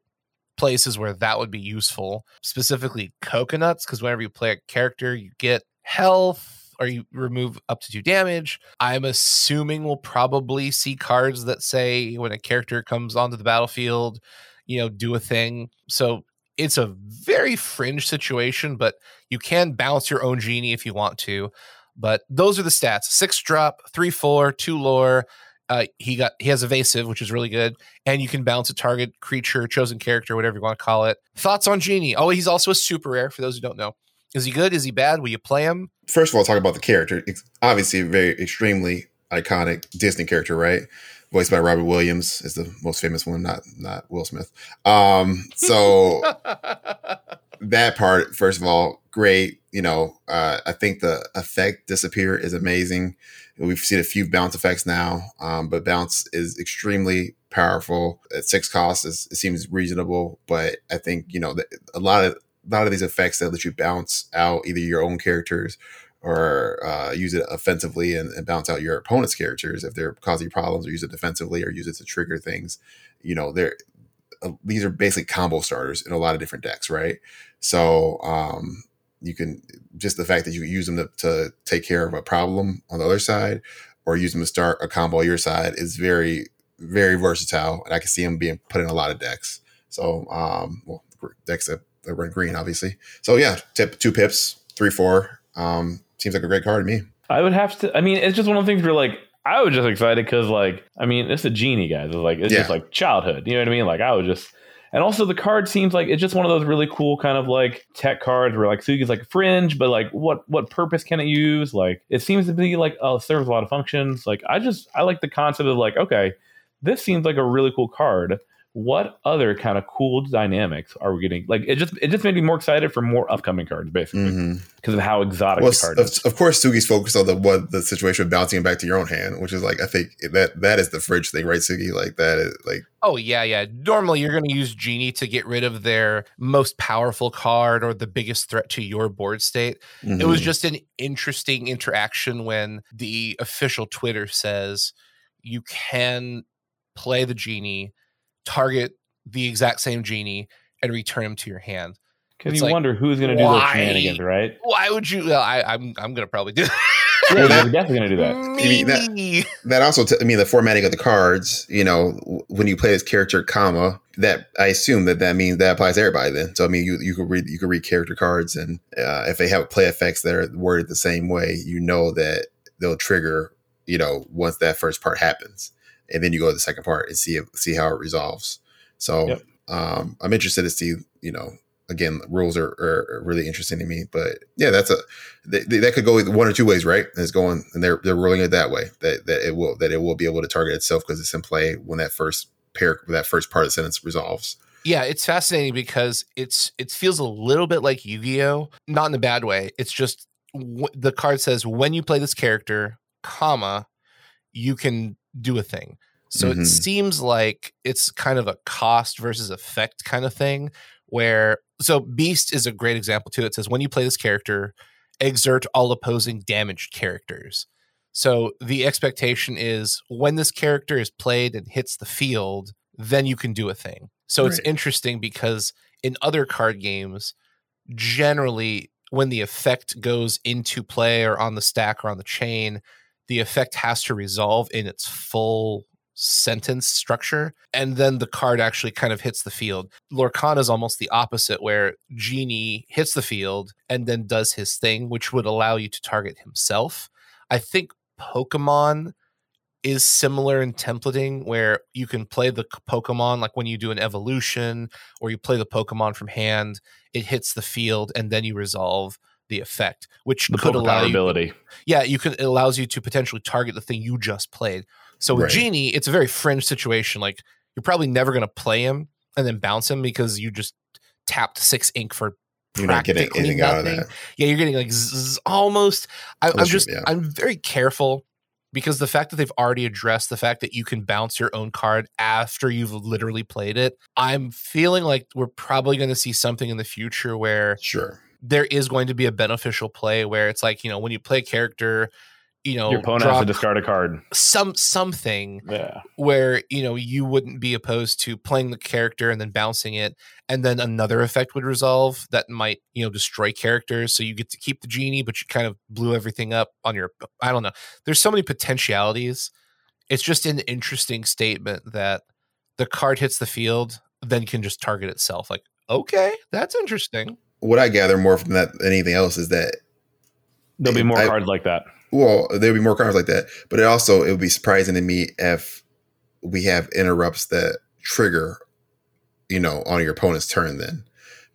places where that would be useful, specifically coconuts, because whenever you play a character, you get health or you remove up to two damage. I'm assuming we'll probably see cards that say when a character comes onto the battlefield, you know, do a thing. So it's a very fringe situation, but you can bounce your own genie if you want to. But those are the stats: six drop, three four, two lore. Uh, he got he has evasive, which is really good, and you can bounce a target creature, chosen character, whatever you want to call it. Thoughts on Genie? Oh, he's also a super rare. For those who don't know, is he good? Is he bad? Will you play him? First of all, talk about the character. It's obviously a very extremely iconic Disney character, right? Voiced by Robin Williams is the most famous one, not not Will Smith. Um, so <laughs> that part, first of all, great. You know, uh, I think the effect disappear is amazing. We've seen a few bounce effects now, um, but bounce is extremely powerful. At six costs, is, it seems reasonable, but I think you know that a lot of a lot of these effects that let you bounce out either your own characters or uh, use it offensively and, and bounce out your opponent's characters if they're causing problems, or use it defensively, or use it to trigger things. You know, they're uh, these are basically combo starters in a lot of different decks, right? So um, you can just the fact that you use them to, to take care of a problem on the other side, or use them to start a combo on your side is very very versatile, and I can see them being put in a lot of decks. So um, well, decks that, that run green, obviously. So yeah, tip two pips, three four. Um, seems like a great card to me. I would have to. I mean, it's just one of the things where like I was just excited because like I mean, it's a genie, guys. It's like it's just like childhood. You know what I mean? Like I was just. And also, the card seems like it's just one of those really cool kind of like tech cards where like Sugi's like fringe, but like what what purpose can it use? Like it seems to be like oh, it serves a lot of functions. Like I just I like the concept of like okay, this seems like a really cool card. What other kind of cool dynamics are we getting? Like it just it just made me more excited for more upcoming cards, basically, because of how exotic Well, the card of, is. of course, Sugi's focused on the what the situation of bouncing it back to your own hand, which is like I think that that is the fridge thing, right, Sugi? Like that is like Oh yeah, yeah. Normally you're going to use Genie to get rid of their most powerful card or the biggest threat to your board state. It was mhm. just an interesting interaction when the official Twitter says you can play the genie, target the exact same genie, and return him to your hand. Because It's you like, wonder who's going to do those shenanigans, right? Why would you? Well, I, I'm I'm going to probably do <laughs> Yeah, that- you're definitely going to do that. mean, that- Me. that also. T- I mean, the formatting of the cards. You know, when you play this character, comma that I assume that that means that applies to everybody. Then, so I mean, you you could read you could read character cards, and uh, if they have play effects that are worded the same way, you know that they'll trigger. You know, once that first part happens, and then you go to the second part and see see how it resolves. So, Yep. um, I'm interested to see. You know, again, rules are, are really interesting to me. But yeah, that's a th- th- that could go one or two ways, right? And it's going, and they're they're ruling it that way that that it will that it will be able to target itself because it's in play when that first pair that first part of the sentence resolves. Yeah, it's fascinating because it's it feels a little bit like Yu-Gi-Oh, not in a bad way. It's just w- the card says when you play this character, comma, you can do a thing. So it Mhm. seems like it's kind of a cost versus effect kind of thing where so Beast is a great example too. It says when you play this character, exert all opposing damaged characters. So the expectation is when this character is played and hits the field, then you can do a thing. So it's interesting because in other card games, generally when the effect goes into play or on the stack or on the chain, the effect has to resolve in its full sentence structure and then the card actually kind of hits the field. Lorcana is almost the opposite where genie hits the field and then does his thing which would allow you to target himself. I think pokemon is similar in templating where you can play the pokemon like when you do an evolution or you play the pokemon from hand it hits the field and then you resolve the effect which The could allow you yeah, you could it allows you to potentially target the thing you just played. So with Right. Genie, it's a very fringe situation. Like you're probably never gonna play him and then bounce him because you just tapped six ink for You're not getting anything out of nothing. that. Yeah, you're getting like zzz, almost. I, I'm just yeah. I'm very careful because the fact that they've already addressed the fact that you can bounce your own card after you've literally played it. I'm feeling like we're probably going to see something in the future where Sure. There is going to be a beneficial play where it's like you know when you play a character you know Your opponent has to discard a card. some something Yeah. where you know you wouldn't be opposed to playing the character and then bouncing it and then another effect would resolve that might you know destroy characters. So you get to keep the genie but you kind of blew everything up on your i don't know. There's so many potentialities. It's just an interesting statement that the card hits the field then can just target itself. Like okay that's interesting What I gather more from that than anything else is that There'll be more I- cards like that. well, there'll be more cards like that, but it also it would be surprising to me if we have interrupts that trigger, you know, on your opponent's turn then.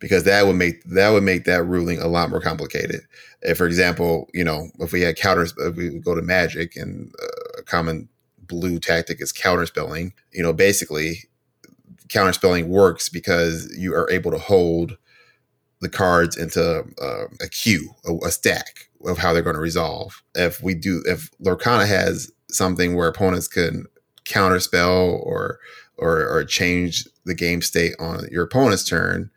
Because that would make that would make that ruling a lot more complicated. If, for example, you know, if we had counters, if we go to Magic and uh, a common blue tactic is counterspelling, you know, basically counterspelling works because you are able to hold the cards into uh, a queue, a, a stack of how they're going to resolve. If we do, if Lorcana has something where opponents can counterspell or or or change the game state on your opponent's turn,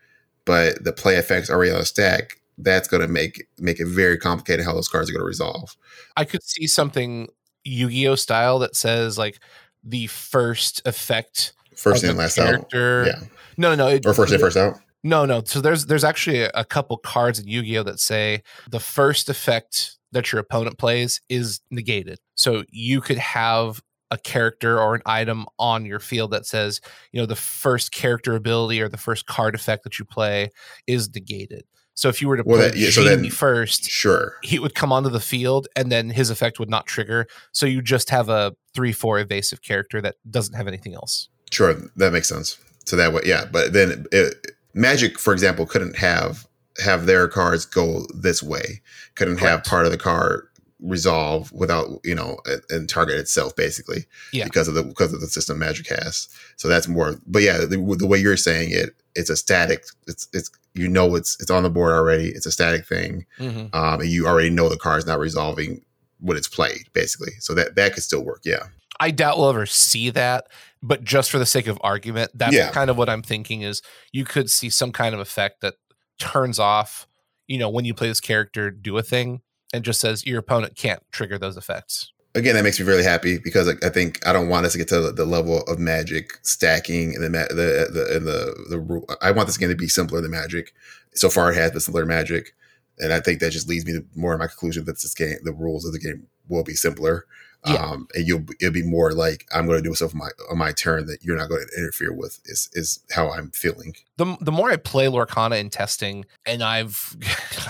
but the play effects already on a stack, that's going to make make it very complicated how those cards are going to resolve. I could see something Yu-Gi-Oh style that says like the first effect First in, the last out. character. Yeah, No, no, it, or first in, first out. No, no. So there's there's actually a, a couple cards in Yu-Gi-Oh that say the first effect that your opponent plays is negated. So you could have a character or an item on your field that says, you know, the first character ability or the first card effect that you play is negated. So if you were to Well, play that- yeah, so then- first, Sure. he would come onto the field and then his effect would not trigger. So you just have a three four evasive character that doesn't have anything else. Sure, that makes sense. So that way, yeah. But then it, Magic, for example, couldn't have have their cards go this way. Couldn't have part of the card resolve without you know and- and target itself basically. Yeah. Because of the because of the system Magic has. So that's more. But yeah, the, the way you're saying it, it's a static. It's it's you know it's it's on the board already. It's a static thing. Mm-hmm. Um, and you already know the card's not resolving when it's played basically. So that that could still work. Yeah. I doubt we'll ever see that, but just for the sake of argument, that's Yeah. kind of what I'm thinking is you could see some kind of effect that turns off, you know, when you play this character, do a thing and just says your opponent can't trigger those effects. again, that makes me really happy because I, I think I don't want us to get to the, the level of magic stacking and the ma- the the and the the rule. I want this game to be simpler than magic. So far, it has been simpler than magic, and I think that just leads me to more of my conclusion that this game, the rules of the game, will be simpler. Yeah. Um, and you'll it'll be more like I'm going to do stuff on my on my turn that you're not going to interfere with. Is is how I'm feeling. The, the more I play Lorcana in testing, and I've, <laughs> I,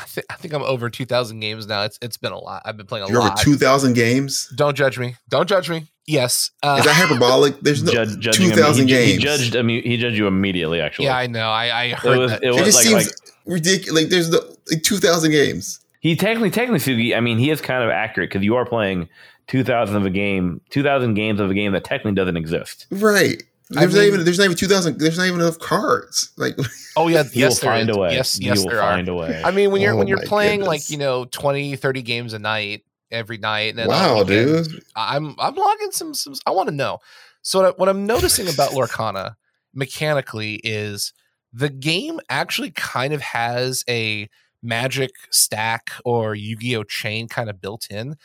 thi- I think I'm over 2,000 games now. It's It's been a lot. I've been playing a lot. You're over two thousand games. Don't judge me. Don't judge me. Yes. Uh, Is that hyperbolic? There's no Judge, judging two him- thousand he, games. He judged. immediately. he judged you immediately. Actually, yeah, I know. I, I it heard was. that. It It was just like, seems like ridiculous. Like there's no like two thousand games. he technically, technically, Sugi. I mean, he is kind of accurate because you are playing two thousand of a game, two thousand games of a game that technically doesn't exist. Right. I There's not even there's not even two thousand there's not even enough cards. Like <laughs> oh, yeah. You Yes, will there find is. a way. Yes, you yes, will there are. find a way. I mean, when you're Oh when you're my playing like you know 20, 30 games a night every night. And then wow, oh, weekends, dude. I'm I'm logging some some. I want to know. So what, I, what I'm noticing about <laughs> Lorcana mechanically is the game actually kind of has a magic stack or Yu-Gi-Oh chain kind of built in.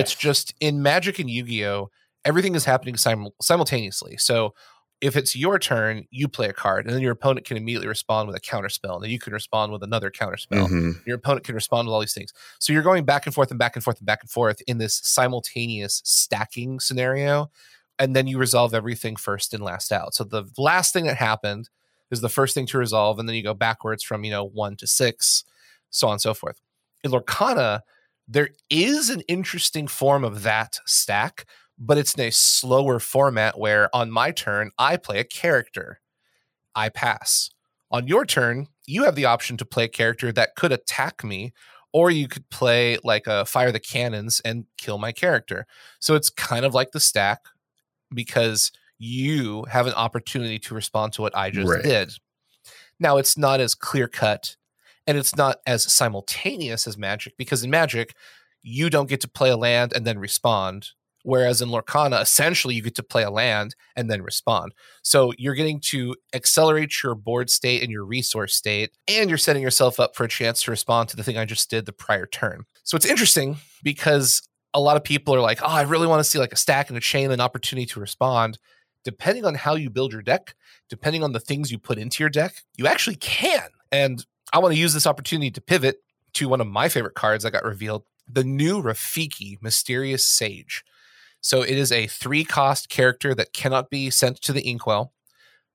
It's just in Magic and Yu-Gi-Oh, everything is happening sim- simultaneously. So if it's your turn, you play a card, and then your opponent can immediately respond with a counter spell, and then you can respond with another counter spell. Mhm. Your opponent can respond with all these things. So you're going back and forth and back and forth and back and forth in this simultaneous stacking scenario. And then you resolve everything first and last out. So the last thing that happened is the first thing to resolve, and then you go backwards from, you know, one to six, so on and so forth. In Lorcana, there is an interesting form of that stack, but it's in a slower format where on my turn, I play a character. I pass. On your turn, you have the option to play a character that could attack me, or you could play like a fire the cannons and kill my character. So it's kind of like the stack because you have an opportunity to respond to what I just Right. did. Now it's not as clear cut and it's not as simultaneous as magic because in magic, you don't get to play a land and then respond. Whereas in Lorcana, essentially you get to play a land and then respond. So you're getting to accelerate your board state and your resource state, and you're setting yourself up for a chance to respond to the thing I just did the prior turn. So it's interesting because a lot of people are like, oh, I really want to see like a stack and a chain, an opportunity to respond. Depending on how you build your deck, depending on the things you put into your deck, you actually can. And I want to use this opportunity to pivot to one of my favorite cards that got revealed the new Rafiki Mysterious Sage. So it is a three cost character that cannot be sent to the inkwell,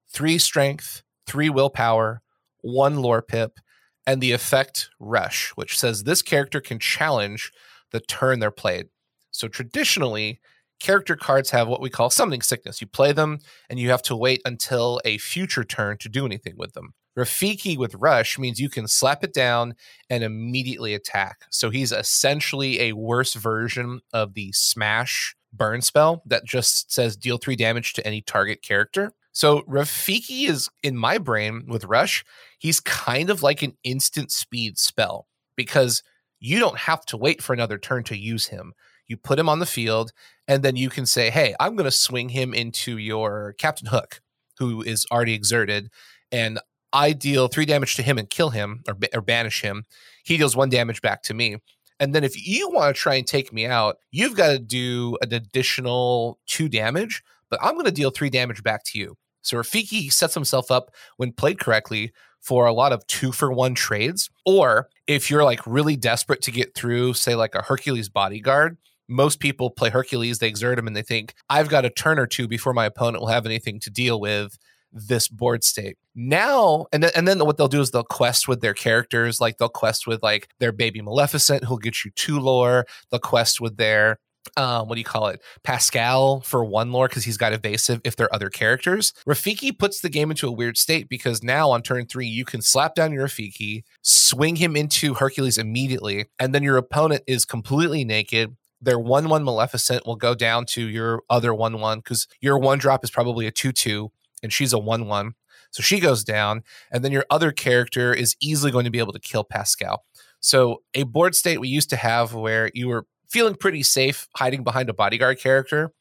three strength, three willpower, one lore pip, and the effect Rush, which says this character can challenge the turn they're played. So traditionally, character cards have what we call summoning sickness. You play them and you have to wait until a future turn to do anything with them. Rafiki with Rush means you can slap it down and immediately attack. So he's essentially a worse version of the Smash burn spell that just says deal three damage to any target character. So Rafiki is in my brain with Rush, he's kind of like an instant speed spell because you don't have to wait for another turn to use him. You put him on the field, and then you can say, Hey, I'm going to swing him into your Captain Hook, who is already exerted, and I deal three damage to him and kill him or, or banish him. He deals one damage back to me. And then if you want to try and take me out, you've got to do an additional two damage, but I'm going to deal three damage back to you. So Rafiki sets himself up when played correctly for a lot of two for one trades. Or if you're like really desperate to get through, say, like a Hercules bodyguard, most people play Hercules, they exert him, and they think, I've got a turn or two before my opponent will have anything to deal with this board state. Now, and then, and then what they'll do is they'll quest with their characters, like they'll quest with like their baby Maleficent, who'll get you two lore. They'll quest with their um, what do you call it? Pascal for one lore because he's got evasive if they're other characters. Rafiki puts the game into a weird state because now on turn three, you can slap down your Rafiki, swing him into Hercules immediately, and then your opponent is completely naked. Their 1 1 Maleficent will go down to your other 1 1 because your one drop is probably a 2 2, and she's a 1 1. So she goes down, and then your other character is easily going to be able to kill Pascal. So, a board state we used to have where you were feeling pretty safe hiding behind a bodyguard character,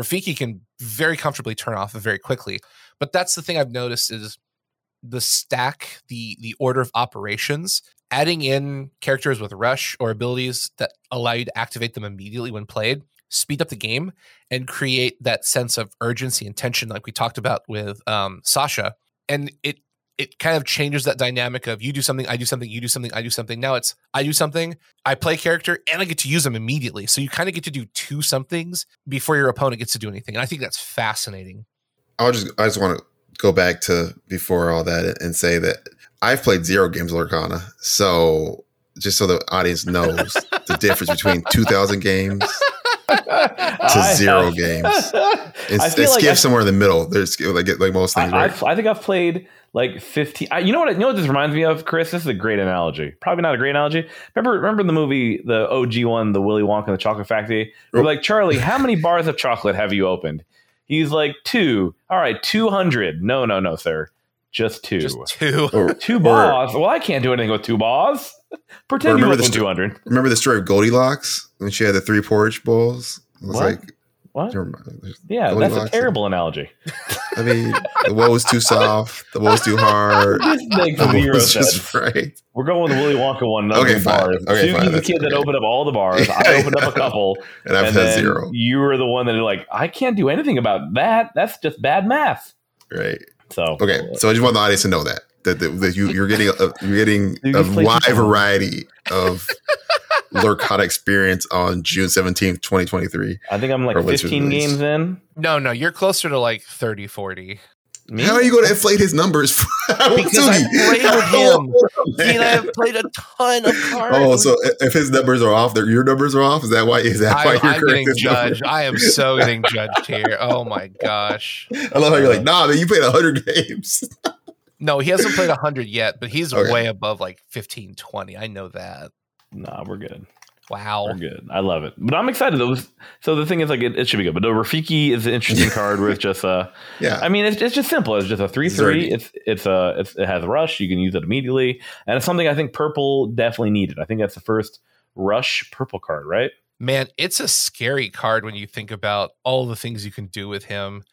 Rafiki can very comfortably turn off very quickly. But that's the thing I've noticed is the stack, the the order of operations, adding in characters with rush or abilities that allow you to activate them immediately when played, speed up the game and create that sense of urgency and tension like we talked about with um, Sasha. And it it kind of changes that dynamic of you do something, I do something, you do something, I do something. Now it's I do something, I play character, and I get to use them immediately. So you kind of get to do two somethings before your opponent gets to do anything. And I think that's fascinating. I'll just I just want to go back to before all that and say that I've played zero games of Lorcana, so just so the audience knows <laughs> the difference between 2,000 games to zero games. It's, <laughs> I it's feel like skip I- somewhere in the middle. There's like like most things, I, right? I've- I think I've played like 15. I, you know what? You know what this reminds me of, Chris? This is a great analogy. Probably not a great analogy. Remember, remember the movie, the OG one, the Willy Wonka and the Chocolate Factory? We're Oh. like, Charlie, <laughs> how many bars of chocolate have you opened? He's like, two. All right, 200. No, no, no, sir. Just two. Just two. Or- two or- bars. Well, I can't do anything with two bars. Pretend you remember opened the 200. Remember the story of Goldilocks when she had the three porridge bowls? It was What? like What? Never mind. There's- Yeah, that's a Goldilocks. terrible analogy. I mean, the woe was too soft. The woe was too hard. <laughs> This makes zero sense. right. We're going with the Willy Wonka one. Okay, fine. bars. Okay, Susie's fine. the kid that opened up all the bars. Yeah, <laughs> I opened up a couple. <laughs> And I've and had zero. You were the one that like, I can't do anything about that. That's just bad math. Right. So Okay. So I just want the audience to know that that, that, that you you're getting a, you're getting <laughs> a wide variety of <laughs> Lorcana experience on June seventeenth, twenty twenty three. I think I'm like 15 games in. No, no, you're closer to like 30, 40. Me? How are you going to inflate his numbers? <laughs> Because I played with him. He and I have played a ton of cards. Oh, so if his numbers are off, their your numbers are off. Is that why? Is that why I, you're I'm getting his numbers? judged. I am so getting judged here. Oh my gosh. I love how you're like, uh, nah, man, you played hundred games. No, he hasn't played 100 yet, but he's Okay. way above like 15, 20. I know that. Nah, we're good. Wow. We're good. I love it. But I'm excited. Though. So the thing is, like, it, it should be good. But the Rafiki is an interesting <laughs> card with just uh yeah, I mean, it's, it's just simple. It's just a three three. It's it's a it's, it has rush. You can use it immediately, and it's something I think purple definitely needed. I think that's the first rush purple card, right? Man, it's a scary card when you think about all the things you can do with him.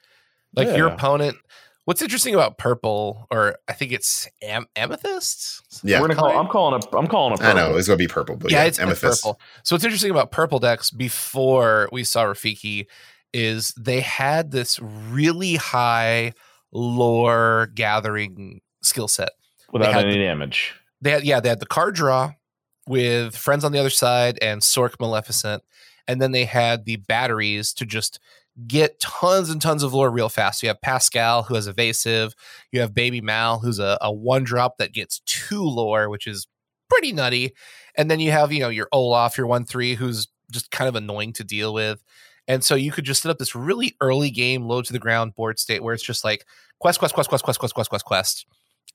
Like your opponent. What's interesting about purple, or I think it's am- amethyst? yeah. We're gonna call. I'm calling a. I'm calling a. I Purple. know it's gonna be purple, but yeah, yeah, it's, it's amethyst. purple. So what's interesting about purple decks before we saw Rafiki is they had this really high lore gathering skill set. without had any the- damage. They had yeah, they had the card draw with friends on the other side and Sork Maleficent, and then they had the batteries to just get tons and tons of lore real fast. You have Pascal who has evasive, you have Baby Mal who's a, a one drop that gets two lore, which is pretty nutty. And then you have, you know, your Olaf, your one three, who's just kind of annoying to deal with. And so you could just set up this really early game, low to the ground board state where it's just like quest, quest, quest, quest, quest, quest, quest, quest, quest.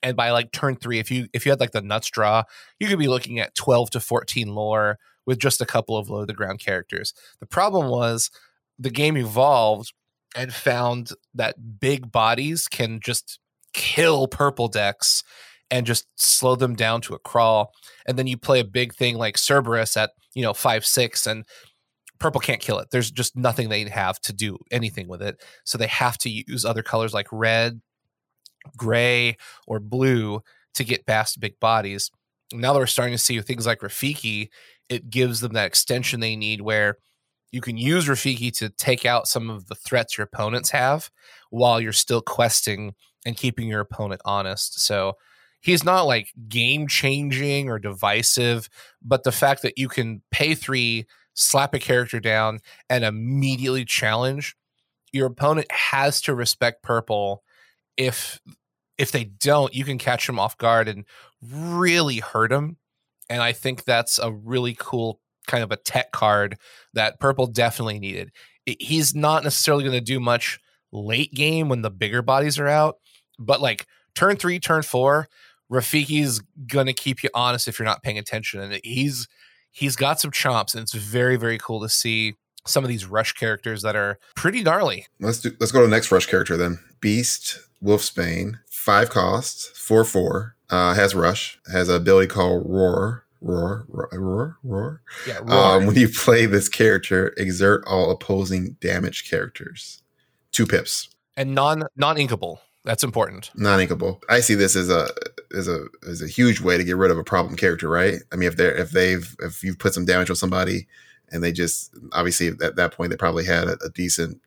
And by like turn three, if you if you had like the nuts draw, you could be looking at 12 to 14 lore with just a couple of low to the ground characters. The problem was the game evolved and found that big bodies can just kill purple decks and just slow them down to a crawl. And then you play a big thing like Cerberus at, you know, five, six, and purple can't kill it. There's just nothing they have to do anything with it. So they have to use other colors like red, gray, or blue to get past big bodies. Now that we're starting to see things like Rafiki, it gives them that extension they need where you can use Rafiki to take out some of the threats your opponents have while you're still questing and keeping your opponent honest. So he's not like game changing or divisive, but the fact that you can pay three, slap a character down, and immediately challenge your opponent has to respect purple. If if they don't, you can catch them off guard and really hurt them. And I think that's a really cool kind of a tech card that purple definitely needed. He's not necessarily going to do much late game when the bigger bodies are out, but like turn three, turn four, Rafiki's going to keep you honest if you're not paying attention. And he's he's got some chomps, and it's very very cool to see some of these rush characters that are pretty gnarly. Let's do. Let's go to the next rush character then. Beast Wolfsbane, five costs, four four. Uh, has rush. Has an ability called Roar. Roar, roar, roar, roar. Yeah, Um, when you play this character, exert all opposing damage characters. Two pips, and non non inkable. That's important. non-inkable. I see this as a as a as a huge way to get rid of a problem character, right? I mean, if they're if they've if you've put some damage on somebody, and they just obviously at that point they probably had a, a decent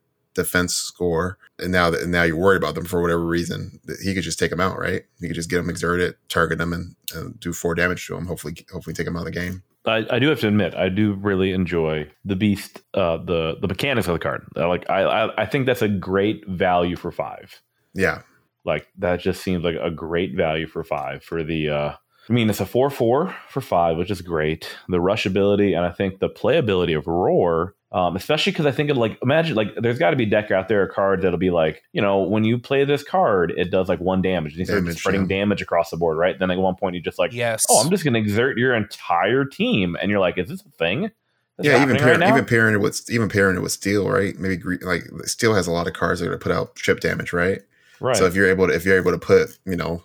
defense score, and now that now you're worried about them for whatever reason, he could just take them out, right? He could just get them exerted, target them, and, and do four damage to them. Hopefully, hopefully take them out of the game. I, I do have to admit, I do really enjoy the beast, uh, the the mechanics of the card. I like, I, I I think that's a great value for five. Yeah, Like that just seems like a great value for five for the. uh I mean, it's a four four for five, which is great. The rush ability and I think the playability of roar. Um, especially because I think of like imagine like there's got to be a deck out there a card that'll be like you know when you play this card it does like one damage and you start Damage, spreading yeah. damage across the board right then at one point you just like Yes. oh, I'm just going to exert your entire team, and you're like, is this a thing? That's yeah. Even happening pairing, right even pairing it with even pairing it with steel, right? Maybe like steel has a lot of cards that are going to put out chip damage, right? right? So if you're able to if you're able to put you know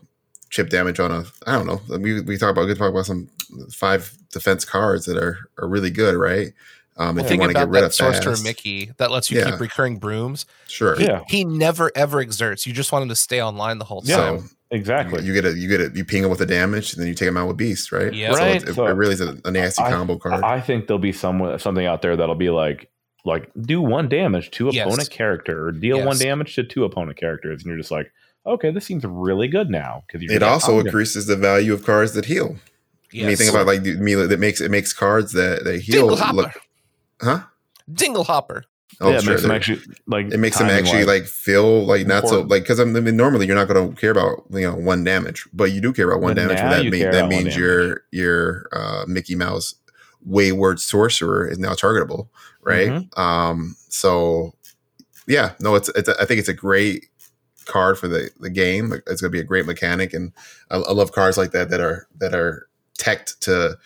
chip damage on a I don't know we we talk about we talk about some five defense cards that are are really good right Um, Well, if you think want to about get rid that of Sorcerer fast, Mickey that lets you Yeah. keep recurring brooms. sure. Yeah. He never ever exerts. You just want him to stay online the whole Yeah. time. So Exactly. you get a you get a you ping him with the damage, and then you take him out with beast, right? Yeah. So Right. it's- it, So it really is a, a nasty I- combo card. I think there'll be some something out there that'll be like like do one damage to Yes. opponent character or deal Yes. one damage to two opponent characters, and you're just like, okay, this seems really good now because it also increases the value of cards that heal. I mean, think about like the- me that makes it makes cards that that heal. Look, huh? Dinglehopper. Oh, yeah, it sure. makes them actually like it makes them actually wise. like feel like not so like because I mean normally you're not going to care about you know one damage, but you do care about one But damage. now That, you mean, that means your your uh, Mickey Mouse wayward sorcerer is now targetable, right? Mm-hmm. Um, so yeah, no, it's it's a, I think it's a great card for the the game. It's going to be a great mechanic, and I, I love cards like that that are that are teched to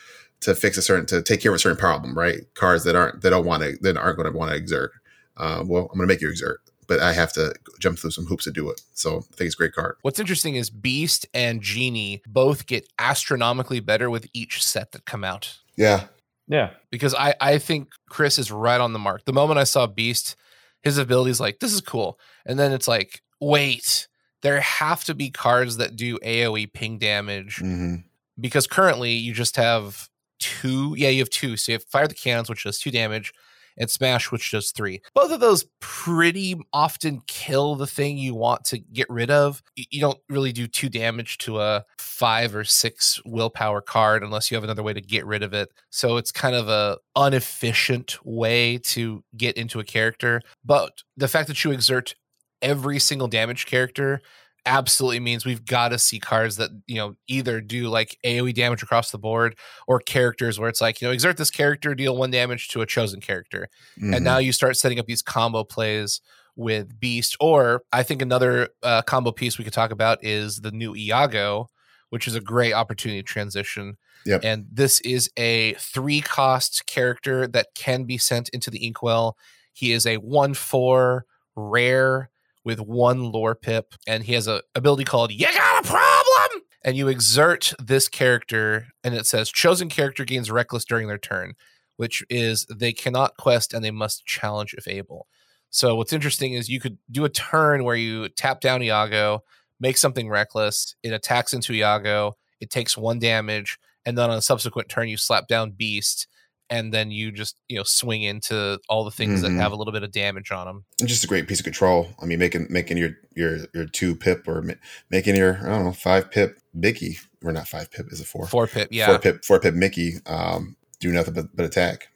to fix a certain to take care of a certain problem, right? Cards that aren't that don't want to that aren't going to want to exert. Um, well, I'm going to make you exert, but I have to jump through some hoops to do it. So I think it's a great card. What's interesting is Beast and Genie both get astronomically better with each set that come out. Yeah, yeah, Because I, I think Chris is right on the mark. The moment I saw Beast, his abilities like, this is cool. And then it's like, wait, there have to be cards that do AoE ping damage hmm because currently you just have two. Yeah, you have two. So you have Fire the Cannons, which does two damage, and Smash, which does three. Both of those pretty often kill the thing you want to get rid of. You don't really do two damage to a five or six willpower card unless you have another way to get rid of it. So it's kind of a inefficient way to get into a character. But the fact that you exert every single damage character absolutely means we've got to see cards that you know either do like AoE damage across the board or characters where it's like you know exert this character deal one damage to a chosen character Mm-hmm. and now you start setting up these combo plays with Beast or I think another uh, combo piece we could talk about is the new Iago which is a great opportunity to transition Yep. and this is a three cost character that can be sent into the inkwell he is a one four rare with one lore pip, and he has a ability called "You Got a Problem," and you exert this character, and it says chosen character gains reckless during their turn, which is they cannot quest and they must challenge if able. So what's interesting is you could do a turn where you tap down Iago, make something reckless, it attacks into Iago, it takes one damage, and then on a subsequent turn you slap down Beast, and then you just you know swing into all the things Mhm. that have a little bit of damage on them. It's just a great piece of control. I mean, making making your your your two pip or ma- making your I don't know five pip Mickey or not five pip is it four Four pip, yeah. four pip four pip Mickey um do nothing but, but attack.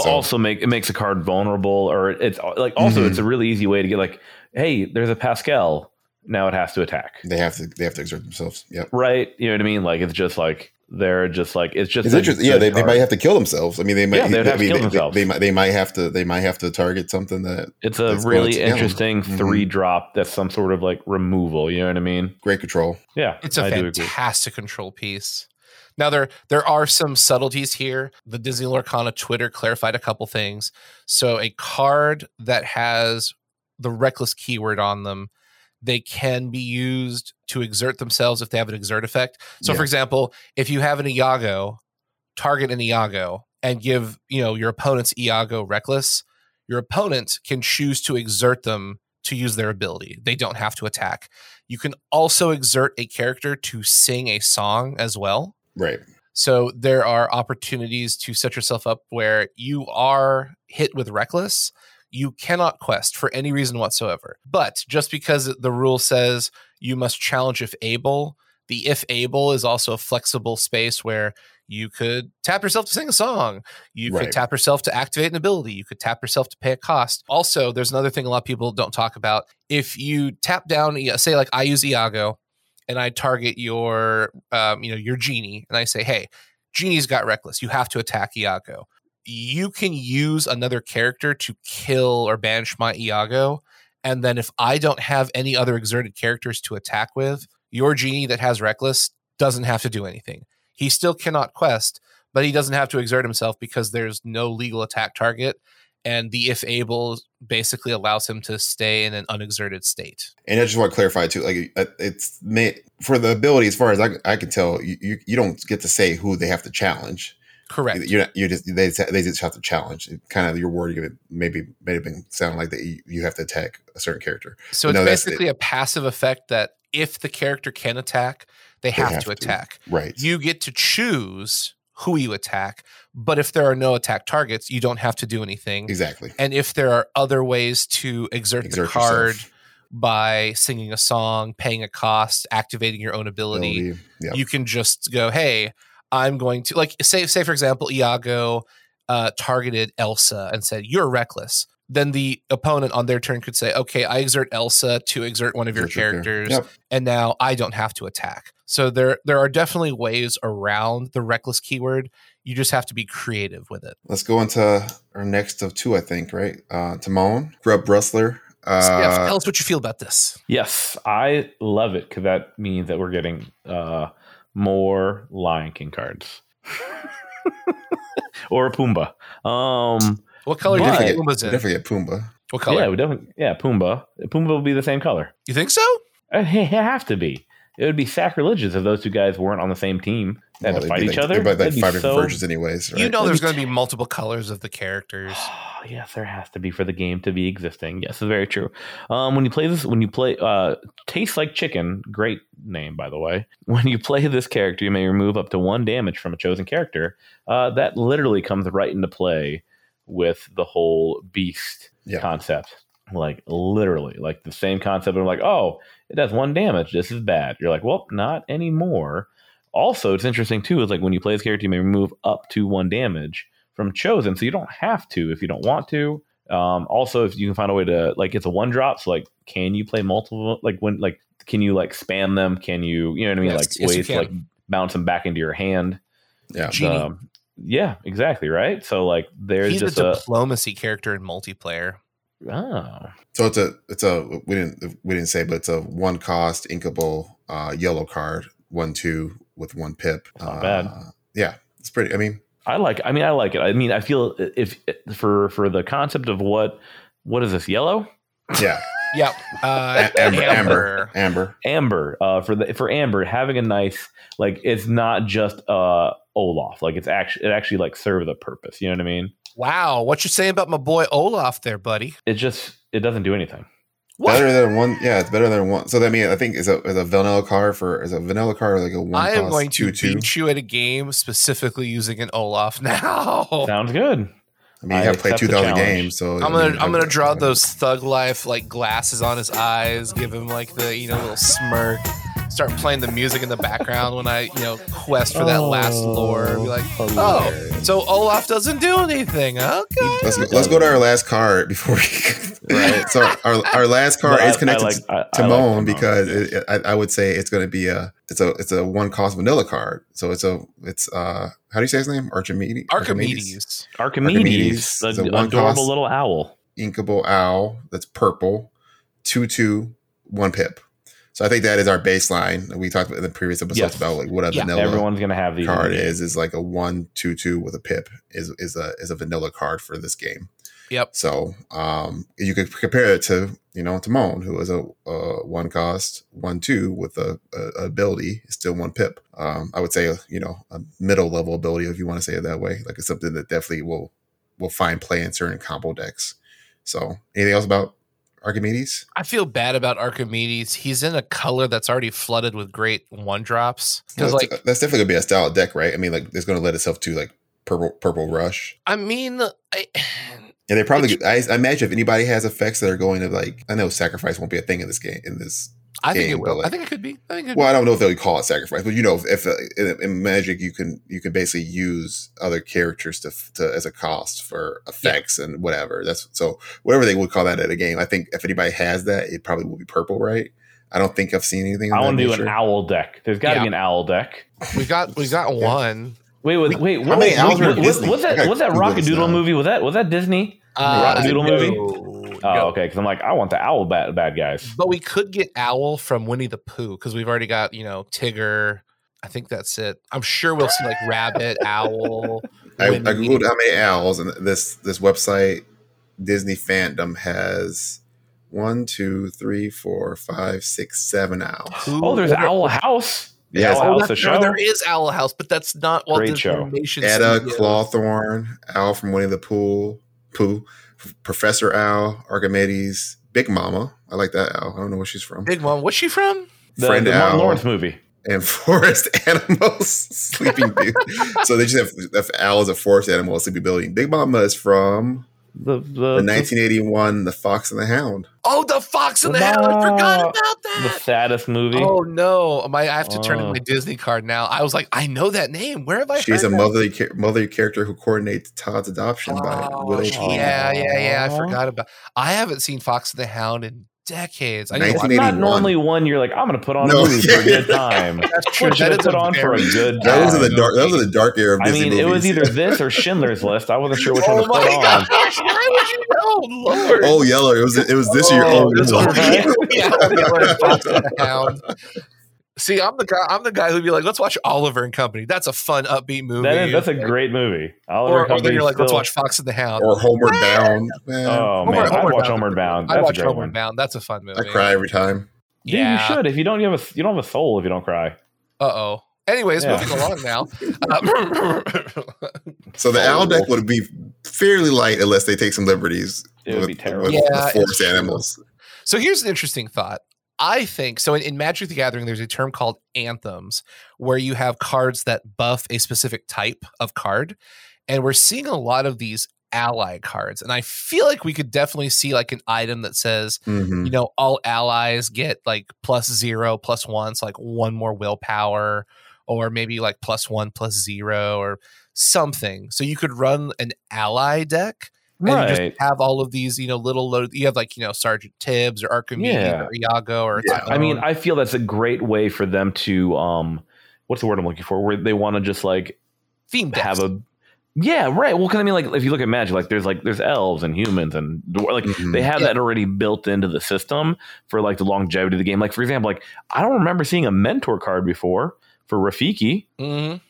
So, also make it makes a card vulnerable, or it's like also Mhm. it's a really easy way to get like, hey, there's a Pascal, now it has to attack, they have to they have to exert themselves. Yep. right? You know what I mean? Like it's just like they're just like it's just It's a interesting. Yeah, they, they might have to kill themselves. I mean, they might. Yeah, they'd have I to mean, kill they, themselves. They, might. They might have to. They might have to target something that It's a really to them. interesting Mhm. three drop that's some sort of like removal. You know what I mean? great control. Yeah, It's a I fantastic control piece. Now there there are some subtleties here. The Disney Lorcana Twitter clarified a couple things. So a card that has the reckless keyword on them, they can be used to exert themselves if they have an exert effect. So for example, if you have an Iago, target an Iago and give, you know, your opponent's Iago reckless, your opponent can choose to exert them to use their ability. They don't have to attack. You can also exert a character to sing a song as well. Right. So there are opportunities to set yourself up where you are hit with reckless. You cannot quest for any reason whatsoever. But just because the rule says you must challenge if able, the if able is also a flexible space where you could tap yourself to sing a song. You could tap yourself to activate an ability. You could tap yourself to pay a cost. Also, there's another thing a lot of people don't talk about. If you tap down, say like I use Iago, and I target your, um, you know, your genie, and I say, hey, genie's got reckless. You have to attack Iago. You can use another character to kill or banish my Iago, and then if I don't have any other exerted characters to attack with, your genie that has reckless doesn't have to do anything. He still cannot quest, but he doesn't have to exert himself because there's no legal attack target. And the if able basically allows him to stay in an unexerted state. And I just want to clarify too, like uh, it's for the ability. As far as I, I can tell, you you don't get to say who they have to challenge Correct. You're not, you're just they just, they just have to challenge. Kind of your word, you're gonna maybe may have been sounding like that you, you have to attack a certain character. So it's No, basically a passive effect that if the character can attack, they have, have to to. attack. Right. You get to choose who you attack, but if there are no attack targets, you don't have to do anything. exactly. And if there are other ways to exert, the card yourself. by singing a song, paying a cost, activating your own ability, Ability. Yeah. you can just go, "Hey, I'm going to like say say for example, Iago uh, targeted Elsa and said, "You're reckless." Then the opponent on their turn could say, "Okay, I exert Elsa to exert one of your Exert your char- characters, Yep. and now I don't have to attack." So there there are definitely ways around the reckless keyword. You just have to be creative with it. Let's go into our next of two, I think, right? Uh Timon, Grub Rustler. Uh Steph, tell us what you feel about this. Yes, I love it because that means that we're getting uh, more Lion King cards. <laughs> or a Pumbaa. Um, What color But- do you definitely, think get, Pumbaa's in? definitely get Pumbaa. What color? yeah, we definitely, yeah, Pumbaa. Pumbaa will be the same color. You think so? Uh, <laughs> It have to be. It would be sacrilegious if those two guys weren't on the same team. They had Well, to fight each like, other. they'd be like That'd five different so- versions, anyways. Right? You know, there's going to be multiple colors of the characters. <sighs> yes, there has to be for the game to be existing. Yes, it's very true. Um, when you play this, when you play, uh, tastes like chicken. Great name, by the way. <laughs> When you play this character, you may remove up to one damage from a chosen character. Uh, that literally comes right into play with the whole beast Yeah. concept. Like literally, like the same concept of like, oh, it does one damage. This is bad. You're like, well, not anymore. Also, it's interesting too. Is like when you play this character, you may remove up to one damage from chosen, so you don't have to if you don't want to. Um, also, if you can find a way to like, it's a one drop. So like, can you play multiple? Like when like, can you like spam them? Can you, you know what I mean? Yes, like yes, ways to like bounce them back into your hand. Yeah. Um, yeah, exactly. Right. So like, there's He's just a a diplomacy character in multiplayer. Oh So it's a it's a we didn't we didn't say, but it's a one cost inkable uh, yellow card, one two with one pip. That's not Uh, bad. Yeah, it's pretty. I mean, I like. I mean, I like it. I mean, I feel if for for the concept of what what is this yellow yeah, <laughs> Yep. Uh, amber, amber, amber. amber uh, for the for amber having a nice like it's not just uh Olaf like it's actually it actually like serves a purpose. You know what I mean? Wow. What you saying about my boy Olaf there, buddy? It just it doesn't do anything. What? Better than one. Yeah, it's better than one. So that means I think is a is a vanilla car for is a vanilla car like a one. I am cost going to two two. beat you at a game specifically using an Olaf <laughs> now. Sounds good. I mean, you I have played accept two the games, so I'm gonna mean, I'm gonna draw I- those thug life like glasses on his eyes, give him like the you know little smirk, start playing the music in the background when I you know quest for that last lore. Be like, oh, oh so Olaf doesn't do anything. Okay. Let's go, let's go to our last card before we. Right. <laughs> So our, our last card is connected I like- to I- I like Timon Timon, because it, it- I, I would say it's going to be a it's a it's a one cost vanilla card. So it's a it's uh how do you say his name? Archimedes. Archimedes. Archimedes, Archimedes the is a one adorable little owl. Inkable owl that's purple, two two one pip. So I think that is our baseline. We talked about in the previous episodes Yes. about like what a Yeah, vanilla Everyone's gonna have these the card is is like a one two two with a pip is is a is a vanilla card for this game. Yep. So um, you could compare it to you know Timon, who is a, a one cost one two with a, a, ability, still one pip. Um, I would say you know a middle level ability if you want to say it that way. Like it's something that definitely will will find play in certain combo decks. So anything else about Archimedes? I feel bad about Archimedes. He's in a color that's already flooded with great one drops. Because That's, like that's definitely gonna be a style of deck, right? I mean, like it's gonna let itself to like purple purple rush. I mean, I, And they probably, I, I imagine if anybody has effects that are going to like, I know sacrifice won't be a thing in this game. In this, I think it will. like- I think it could be. I think it could well, I don't know if they'll call it sacrifice, but you know, if, if uh, in, in Magic you can you can basically use other characters to, to as a cost for effects and whatever. That's so whatever they would call that at a game. I think if anybody has that, it probably will be purple, right? I don't think I've seen anything. I want want to do an owl deck. There's got to Yeah. be an owl deck. be. We got we got Yeah. one. Wait, wait, wait. how what- many wait, owls are what- was, Disney? was that gotta was that Google this Rock-a-Doodle movie? Was that was that Disney? Uh, Rock-a-Doodle movie? no, Oh, no. okay. Because I'm like, I want the owl bad bad guys. But we could get Owl from Winnie the Pooh because we've already got you know Tigger. I think that's it. I'm sure we'll see like Rabbit, Owl. I, I googled how many owls, and this this website Disney fandom has one, two, three, four, five, six, seven owls. Who- Oh, there's Owl House. Yeah, Owl Oh, House, that- the no, there is Owl House, but that's not Walt Great Disney show. Animation Eda, Studios. Clawthorne, Owl from Winnie the Pooh, Pooh, Professor Owl, Archimedes, Big Mama. I like that owl. I don't know where she's from. Big Mom. What's she from? The, Friend the Martin Lawrence movie. and <laughs> forest animals, Sleeping Beauty. <laughs> so they just have, have owl as a forest animal, a sleeping beauty. Big Mama is from The, the, the 1981 The Fox and the Hound. Oh, the Fox and the Hound. I forgot No. about the saddest movie. Oh no! My, I have to turn in Oh. my Disney card now. I was like, I know that name. Where have I? She's a heard that? motherly, cha- motherly character who coordinates Tod's adoption by Oh, Willow. yeah, yeah, yeah. I forgot about. I haven't seen Fox and the Hound in decades. I need to watch 1980 that. not normally one you're like, I'm going to put on No, a movie for a good <laughs> time. That's true. What should That put on for a very- good That was in the dark. That was in the dark era of I Disney mean, it was either this or Schindler's List. I wasn't sure which one Oh to put oh my on. gosh! Why would you know, oh, Lord? Oh, Yeller. It was. It was this year. Oh, Oh, it was Yeller. oh, yeah, <laughs> yeah, Yeller and Fox and the Hound. See, I'm the guy. I'm the guy who'd be like, "Let's watch Oliver and Company." That's a fun, upbeat movie. That is, that's a great movie. Oliver Or, or then you're like, "Let's watch Fox and the Hound." or Homeward Bound. Man, Oh Homeward- man, I Homeward watch Bound. Homeward Bound. I That's a watch great Homeward one. Bound. That's a fun movie. I cry every time. Dude, you should. If you don't, you have a you don't have a soul if you don't cry. Uh oh. Anyways, Yeah. moving along now. <laughs> Uh, So the owl deck would be fairly light unless they take some liberties It would with, be terrible. with Yeah, the it's forest true. animals. so here's an interesting thought. I think so. In, in Magic the Gathering, there's a term called anthems, where you have cards that buff a specific type of card, and we're seeing a lot of these ally cards. And I feel like we could definitely see like an item that says, Mhm. you know, all allies get like plus zero, plus one, so like one more willpower, or maybe like plus one, plus zero, or something. So you could run an ally deck and you Right. just have all of these, you know, little load. You have like you know Sergeant Tibbs or Archimedes Yeah. or Iago or Yeah. I mean, I feel that's a great way for them to um what's the word I'm looking for? Where they want to just like theme decks. have a yeah, right. Well, because I mean, like if you look at magic, like there's like there's elves and humans and dwar- like Mhm. they have Yeah. that already built into the system for like the longevity of the game. Like for example, like I don't remember seeing a mentor card before for Rafiki. Mhm. Is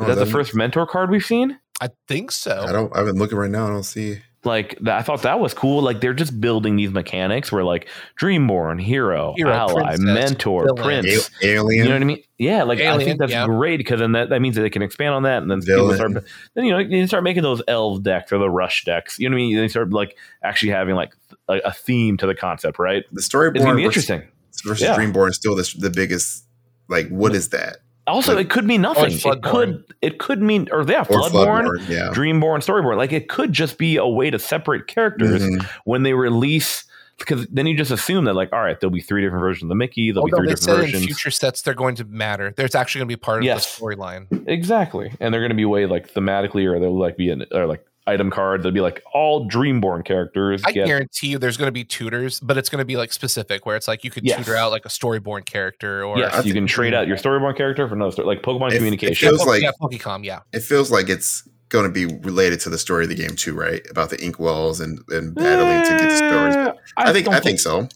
Oh, that the first mentor card we've seen? I think so. I don't. I've been looking right now. I don't see. Like that, I thought that was cool. Like they're just building these mechanics where like Dreamborn, hero, Hero, ally, princess, mentor, villain. prince. A- alien. You know what I mean? Yeah, like I think that's yeah. great because then that, that means that they can expand on that, and then people start then you know you start making those elf decks or the rush decks. You know what I mean? They start like actually having like a, a theme to the concept, right? the It's gonna Storyborn be versus, interesting. versus Yeah. Dreamborn is still the, the biggest. Like, what is that? Also, Like- it could mean nothing. It Floodborn. could it could mean or yeah, Or Floodborn, Floodborn? Yeah. Dreamborn, Storyborn. Like it could just be a way to separate characters Mhm. when they release. Because then you just assume that like, all right, there'll be three different versions of the Mickey. There'll Although be three they different said in versions. future sets they're going to matter. There's actually going to be part of Yes. the storyline. Exactly, and they're going to be way like thematically, or they'll like be an or like item cards. They'll be like all Dreamborn characters. I get guarantee you there's going to be tutors, but it's going to be like specific where it's like you could Yes. tutor out like a storyborn character or yes, you can trade out your Storyborn character for another story, like Pokemon It- it communication. feels like- yeah, Pokemon, yeah. It feels like it's going to be related to the story of the game too, right? About the inkwells and and battling to get the stories. Eh, I, think I think so.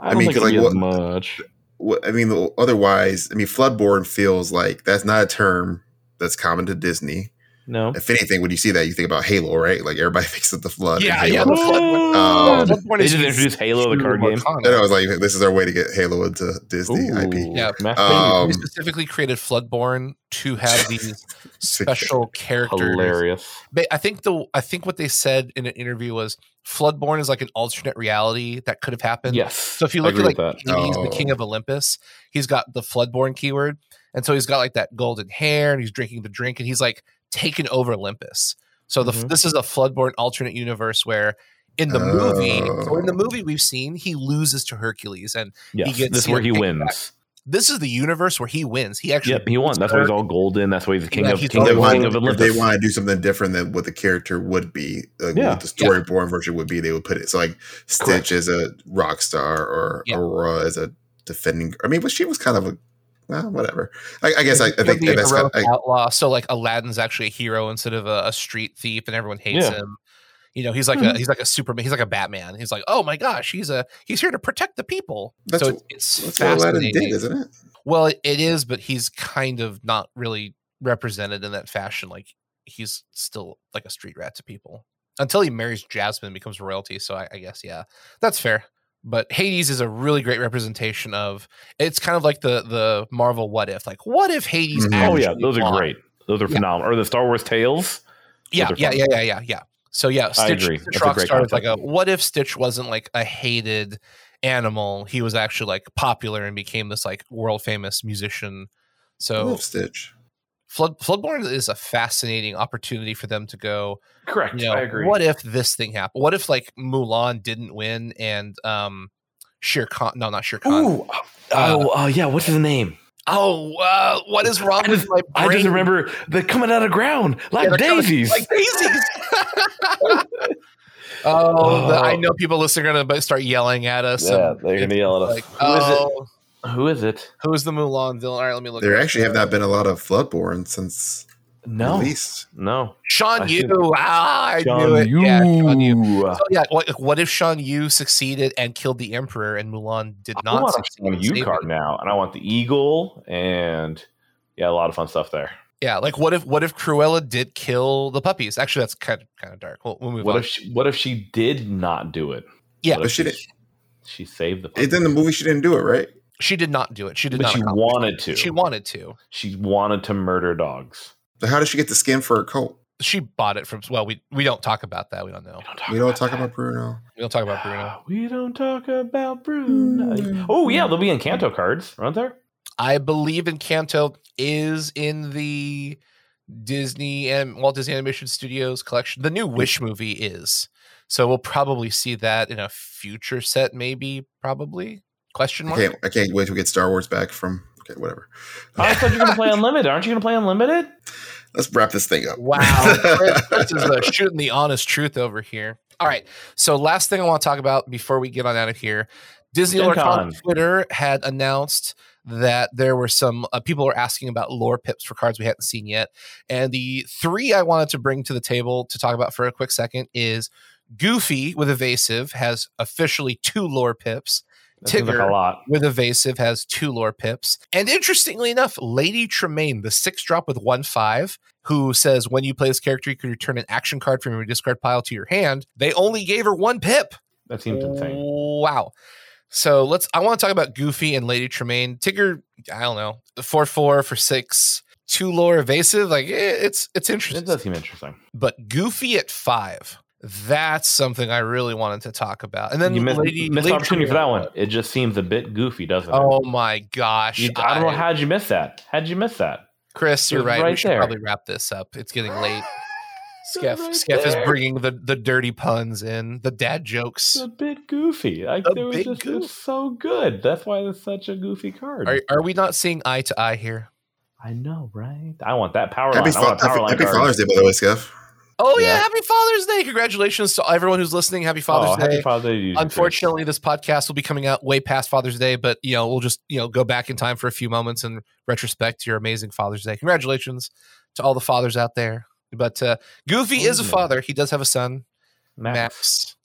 I, I don't mean, think it'll 'cause, be like, as much. What- I mean, otherwise, I mean, Floodborn feels like that's not a term that's common to Disney. No, If anything, when you see that, you think about Halo, right? Like everybody <laughs> thinks of the flood. Yeah, Halo. yeah, the flood one. Um, they is just introduced Halo, the card game. And I was like, this is our way to get Halo into Disney IP. Ooh, Yeah. Um, we specifically created Floodborn to have these <laughs> special characters. hilarious. They, I think the I think what they said in an interview was Floodborn is like an alternate reality that could have happened. Yes. So if you look at like with that. Hades, the Oh. king of Olympus, he's got the Floodborn keyword, and so he's got like that golden hair, and he's drinking the drink, and he's like taken over Olympus. So the Mhm. this is a Floodborn alternate universe where in the movie, so in the Oh. movie we've seen, he loses to Hercules, and Yes, gets, this is where he wins. back. this is the universe where he wins. He actually Yep, he won. That's why he's all golden. That's why he's the king Yeah, of he's king of, golden. king want, of if they want to do something different than what the character would be, like Yeah. what the Storyborn version would be, they would put it. So like Stitch Correct. as a rock star or Yeah. Aurora as a defending. I mean, but she was kind of a well, whatever. I, I guess I, I think that's kind of, outlaw. So like Aladdin's actually a hero instead of a, a street thief, and everyone hates Yeah. him. You know, he's like Mhm. a he's like a Superman. He's like a Batman. He's like, oh my gosh, he's a he's here to protect the people. That's so it's, it's that's what Aladdin fascinating. did, isn't it? Well, it, it is, but he's kind of not really represented in that fashion. Like he's still like a street rat to people until he marries Jasmine, and becomes royalty. So I, I guess yeah, that's fair. But Hades is a really great representation of. It's kind of like the the Marvel what if, like what if Hades? Mhm. Oh yeah, actually those are great. Those are Yeah. phenomenal. Or the Star Wars Tales. Yeah, yeah, yeah, yeah, yeah, yeah. So yeah, Stitch, agree. Stitch That's a great Rockstar is like a what if Stitch wasn't like a hated animal? He was actually like popular and became this like world famous musician. I So love Stitch. Flood Floodborn is a fascinating opportunity for them to go. Correct. You know, I agree. what if this thing happened? What if like Mulan didn't win and um Shere Khan? No, not Shere Khan. Ooh, oh, uh, yeah. What's his name? Oh, uh, what is wrong I with just, my I just brain? remember the coming out of ground like Yeah, they're coming- daisies. Like daisies. <laughs> oh, the- I know people listening are gonna start yelling at us. Yeah, and they're gonna yell at us. Like, Who is it? Who is the Mulan villain? All right, let me look. There it up. actually have not been a lot of Floodborn since No, released. no. Sean I Yu. think- Ah, I knew it. Yeah, Shan Yu. Yu. So yeah, what, what if Shan Yu succeeded and killed the Emperor, and Mulan did I not want a succeed? Sean in Yu saving card him? now, and I want the eagle, and yeah, a lot of fun stuff there. Yeah, like what if what if Cruella did kill the puppies? Actually, that's kind of kind of dark. We'll, we'll move What on. if she, what if she did not do it? Yeah. What But if she didn't- She saved the. It in the movie she didn't do it, right? She did not do it. She did but not. she wanted it. to. She wanted to. She wanted to murder dogs. So how did she get the skin for her coat? She bought it from. Well, we we don't talk about that. We don't know. We don't talk, We don't talk about Bruno. We don't talk about Bruno. Ah, we don't talk about Bruno. Hmm. Oh yeah, there'll be in Encanto cards, aren't there? I believe Encanto is in the Disney and Walt Disney Animation Studios collection. The new Wish movie is. So we'll probably see that in a future set, maybe, probably. Question I mark. can't. I can't wait to get Star Wars back from. Okay, whatever. Oh, I thought you were gonna play <laughs> Unlimited. Aren't you gonna play Unlimited? Let's wrap this thing up. Wow, <laughs> Chris, Chris is uh, shooting the honest truth over here. All right, so last thing I want to talk about before we get on out of here, Disney Gen Lore Con Con. Twitter had announced that there were some uh, people were asking about lore pips for cards we hadn't seen yet, and the three I wanted to bring to the table to talk about for a quick second is Goofy with evasive has officially two lore pips. That seems like Tigger. a lot. with evasive has two lore pips. And interestingly enough, Lady Tremaine, the six drop with one five, who says when you play this character, you can return an action card from your discard pile to your hand. They only gave her one pip. That seems insane. Wow. So let's I want to talk about Goofy and Lady Tremaine. Tigger, I don't know, four four for six, two lore evasive. Like eh, it's it's It does seem interesting. But Goofy at five. That's something I really wanted to talk about. And then you missed, Lady, missed Lady opportunity for that one. It just seems a bit goofy, doesn't it? Oh my gosh. You- I don't know how'd you miss that. How'd you miss that? Chris, you're It's right. we should there. probably wrap this up. It's getting late. <laughs> Skeff, right Skeff is bringing the, the dirty puns in, the dad jokes. It's a bit goofy. Like A it was just goof. it's so good. That's why it's such a goofy card. Are, are we not seeing eye to eye here? I know, right? I want that power Happy, line. I want power happy, line happy card. Father's Day, by the way, Skeff. Oh yeah, Yeah. happy Father's Day! Congratulations to everyone who's listening. Happy Father's oh, Day. Happy Father's Day. to you, Chris. Unfortunately, this podcast will be coming out way past Father's Day, but you know we'll just you know go back in time for a few moments and retrospect your amazing Father's Day. Congratulations to all the fathers out there. But uh, Goofy is a father. He does have a son. Max. Max.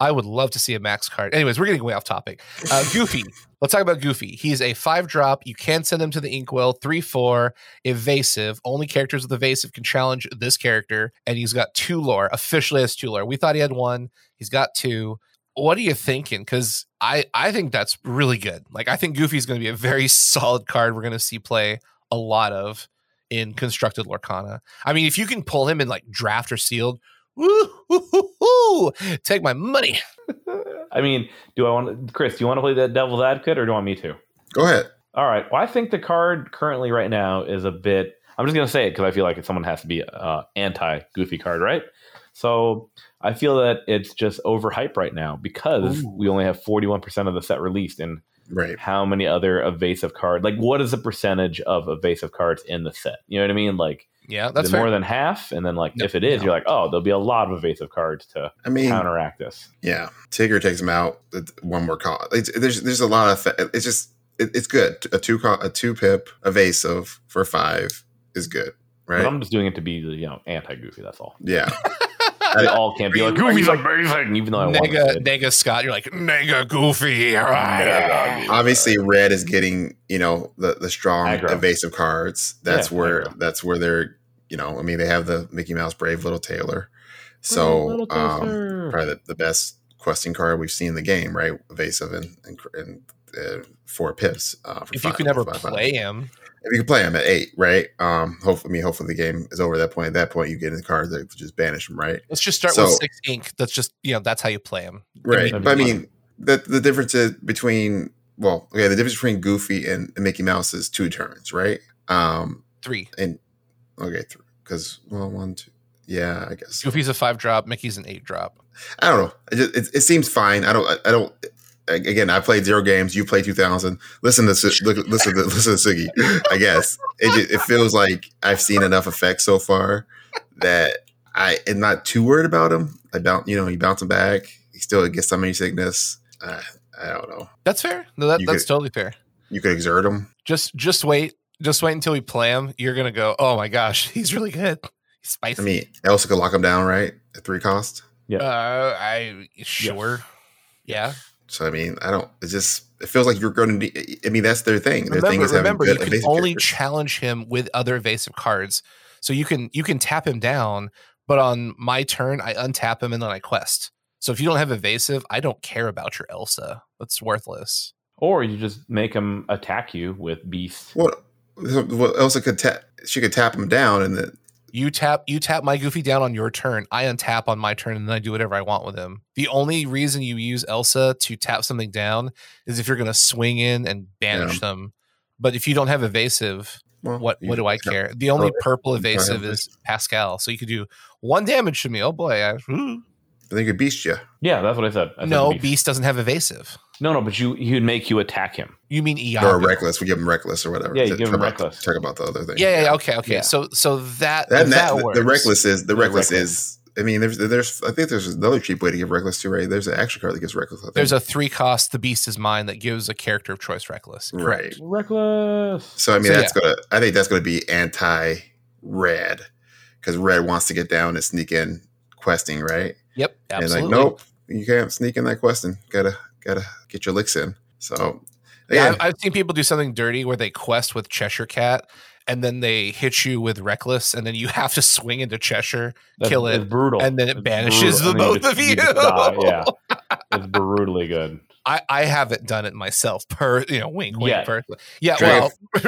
I would love to see a Max card. Anyways, we're getting way off topic. Uh, <laughs> Goofy. Let's talk about Goofy. He's a five drop. You can send him to the Inkwell. Three four evasive. Only characters with evasive can challenge this character, and he's got two lore. Officially has two lore. We thought he had one. He's got two. What are you thinking? Because I I think that's really good. Like I think Goofy's going to be a very <laughs> solid card. We're going to see play a lot of in constructed Lorcana. I mean, if you can pull him in like draft or sealed, woo, woo, woo, woo, take my money. <laughs> I mean, do I want Chris? Do you want to play that devil's advocate, or do you want me to? Go ahead. All right. Well, I think the card currently right now is a bit. I'm just going to say it because I feel like someone has to be uh, anti Goofy card, right? So I feel that it's just overhyped right now because Ooh. we only have 41% of the set released. And Right. how many other evasive card? Like, what is the percentage of evasive cards in the set? You know what I mean? Like, Yeah, that's fair. more than half? And then, like, No, if it is, no. you're like, oh, there'll be a lot of evasive cards to I mean, counteract this. yeah. Tigger takes him out. One more call. It's, there's there's a lot of. fa- It's just it, it's good. A two co- a two pip evasive for five is good. But Right. I'm just doing it to be, you know, anti Goofy. That's all. Yeah. <laughs> We all can't be like you- are Goofy's you amazing, even though I want to. Nega, Nega Scott, you're like Nega Goofy. Nega. Obviously, red is getting you know the the strong Aggro. evasive cards. That's Yeah, where aggro. that's where they're you know. I mean, they have the Mickey Mouse Brave Little Tailor. So Little um, probably the, the best questing card we've seen in the game, right? Evasive and and, and uh, four pips. Uh, for If you five- can ever five, five. play him, if you can play him at eight, right? Um, hopefully, I mean, hopefully the game is over at that point. At that point, you get in the cards that just banish them, right? let's just start So- with six ink. That's just you know that's how you play him. Right. but I mean, the the difference is between well, okay, the difference between Goofy and, and Mickey Mouse is two turns, right? Um, Three. and okay, because well, one, two, yeah, I guess. Goofy's a five drop. Mickey's an eight drop. I don't know. It, just, it, it seems fine. I don't. I, I don't. Again, I played zero games. You played two thousand. Listen to listen to <laughs> listen to Sugi. I guess it just, it feels like I've seen enough effects so far that I am not too worried about him. I bounce, you know, he bouncing back. He still gets summoning sickness. Uh, I don't know. That's fair. No, that, that's could- totally fair. You could exert him. Just just wait. Just wait until we play him. You're gonna go. Oh my gosh, <laughs> he's really good. He's spicy. I mean, Elsa could lock him down, right? At three cost. uh, I sure. Yeah. So I mean, I don't. It just it feels like you're going to. I mean, that's their thing. Their thing remember, is having remember good you can only characters. challenge him with other evasive cards. So you can you can tap him down, but on my turn I untap him and then I quest. So if you don't have evasive, I don't care about your Elsa. That's worthless. Or you just make him attack you with beast. What? What Elsa could tap? She could tap him down, and then You tap you tap my goofy down on your turn. I untap on my turn and then I do whatever I want with him. The only reason you use Elsa to tap something down is if you're gonna swing in and banish them. But if you don't have evasive, well, what what do I care? The only purple you can have evasive is Pascal, so you could do one damage to me. Oh boy! I, ooh. Then you could beast you. Yeah, that's what I said. I said no, beast. Beast doesn't have evasive. No, no, but you he would make you attack him. You mean Iago. Or reckless. We give him reckless or whatever. Yeah, you To- give talk him about- reckless. Talk about the other thing. Yeah, yeah, yeah, okay, okay. Yeah. So so that That, that, that, the, works. the reckless is the The reckless, reckless. is. I mean, there's there's I think there's another cheap way to give reckless too, right? There's an action card that gives reckless. I think. There's a three cost. The Beast is mine that gives a character of choice reckless. Correct. right. Reckless. So I mean, So, that's gonna. I think that's gonna be anti red because red wants to get down and sneak in questing, right? Yep. Absolutely. And like, nope, you can't sneak in that questing. Gotta gotta get your licks in. So Yeah, yeah, I've, I've seen people do something dirty where they quest with Cheshire Cat, and then they hit you with reckless, and then you <laughs> have to swing into Cheshire, That's, kill it, brutal. and then it It's banishes the brutal. And both then of you. just- just die. <laughs> Yeah, it's brutally good. I, I haven't done it myself. Per you know, wink, wink. Yet. personally. Yeah, <laughs> Dragon- well,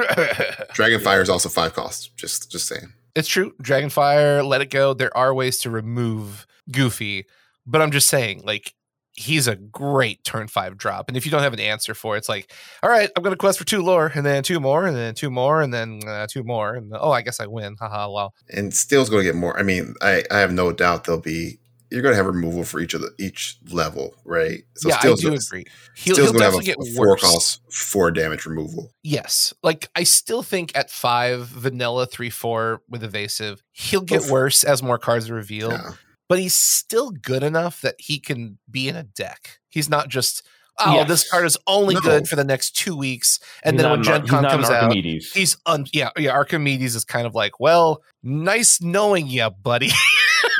Dragonfire is also five costs. Just just saying. it's true. Dragonfire, let it go. There are ways to remove Goofy, but I'm just saying, like, he's a great turn five drop. And if you don't have an answer for it, it's like, all right, I'm going to quest for two lore, and then two more, and then two more, and then uh, two more. And oh, I guess I win. Haha, well. And still's going to get more. I mean, I, I have no doubt there'll be. You're going to have removal for each of the each level, right? So yeah, I do gonna- agree. He'll, he'll going to have definitely a, get four worse. cost four damage removal. Yes. Like I still think at five, vanilla three four with evasive, he'll get worse as more cards are revealed. Yeah. But he's still good enough that he can be in a deck. He's not just oh, Yes. this card is only No. good for the next two weeks, and He's then when Gen Con not comes out, Archimedes. he's un- yeah yeah Archimedes is kind of like well, nice knowing you, buddy.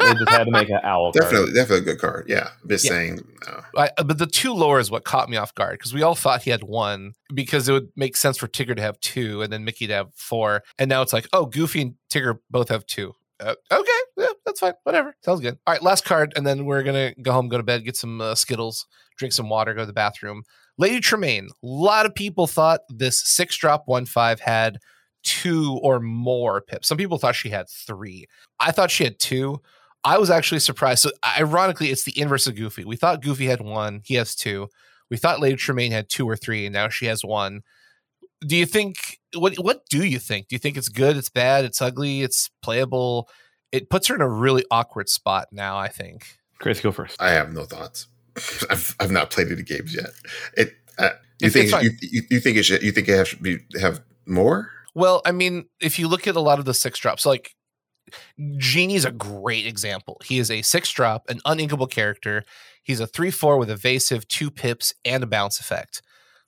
they just had to make an owl card. Definitely, definitely a good card. Yeah, I'm just Yeah. saying. Uh, I, but the two lore is what caught me off guard because we all thought he had one because it would make sense for Tigger to have two and then Mickey to have four. And now it's like, oh, Goofy and Tigger both have two. Uh, okay, yeah, that's fine. Whatever. Sounds good. All right, last card. And then we're to go home, go to bed, get some uh, Skittles, drink some water, go to the bathroom. Lady Tremaine. A lot of people thought this six drop one five had two or more pips. Some people thought she had three. I thought she had two. I was actually surprised. So ironically, it's the inverse of Goofy. We thought Goofy had one, he has two. We thought Lady Tremaine had two or three, and now she has one. Do you think what what do you think? Do you think it's good, it's bad, it's ugly, it's playable? It puts her in a really awkward spot now, I think. Chris, go first. I have no thoughts. <laughs> I've I've not played any games yet. It. Uh, you It's- think it's you, you, you think it should? You think it have be have more? Well, I mean, if you look at a lot of the six drops, like Genie's a great example. He is a six drop, an uninkable character. He's a three four with evasive, two pips, and a bounce effect.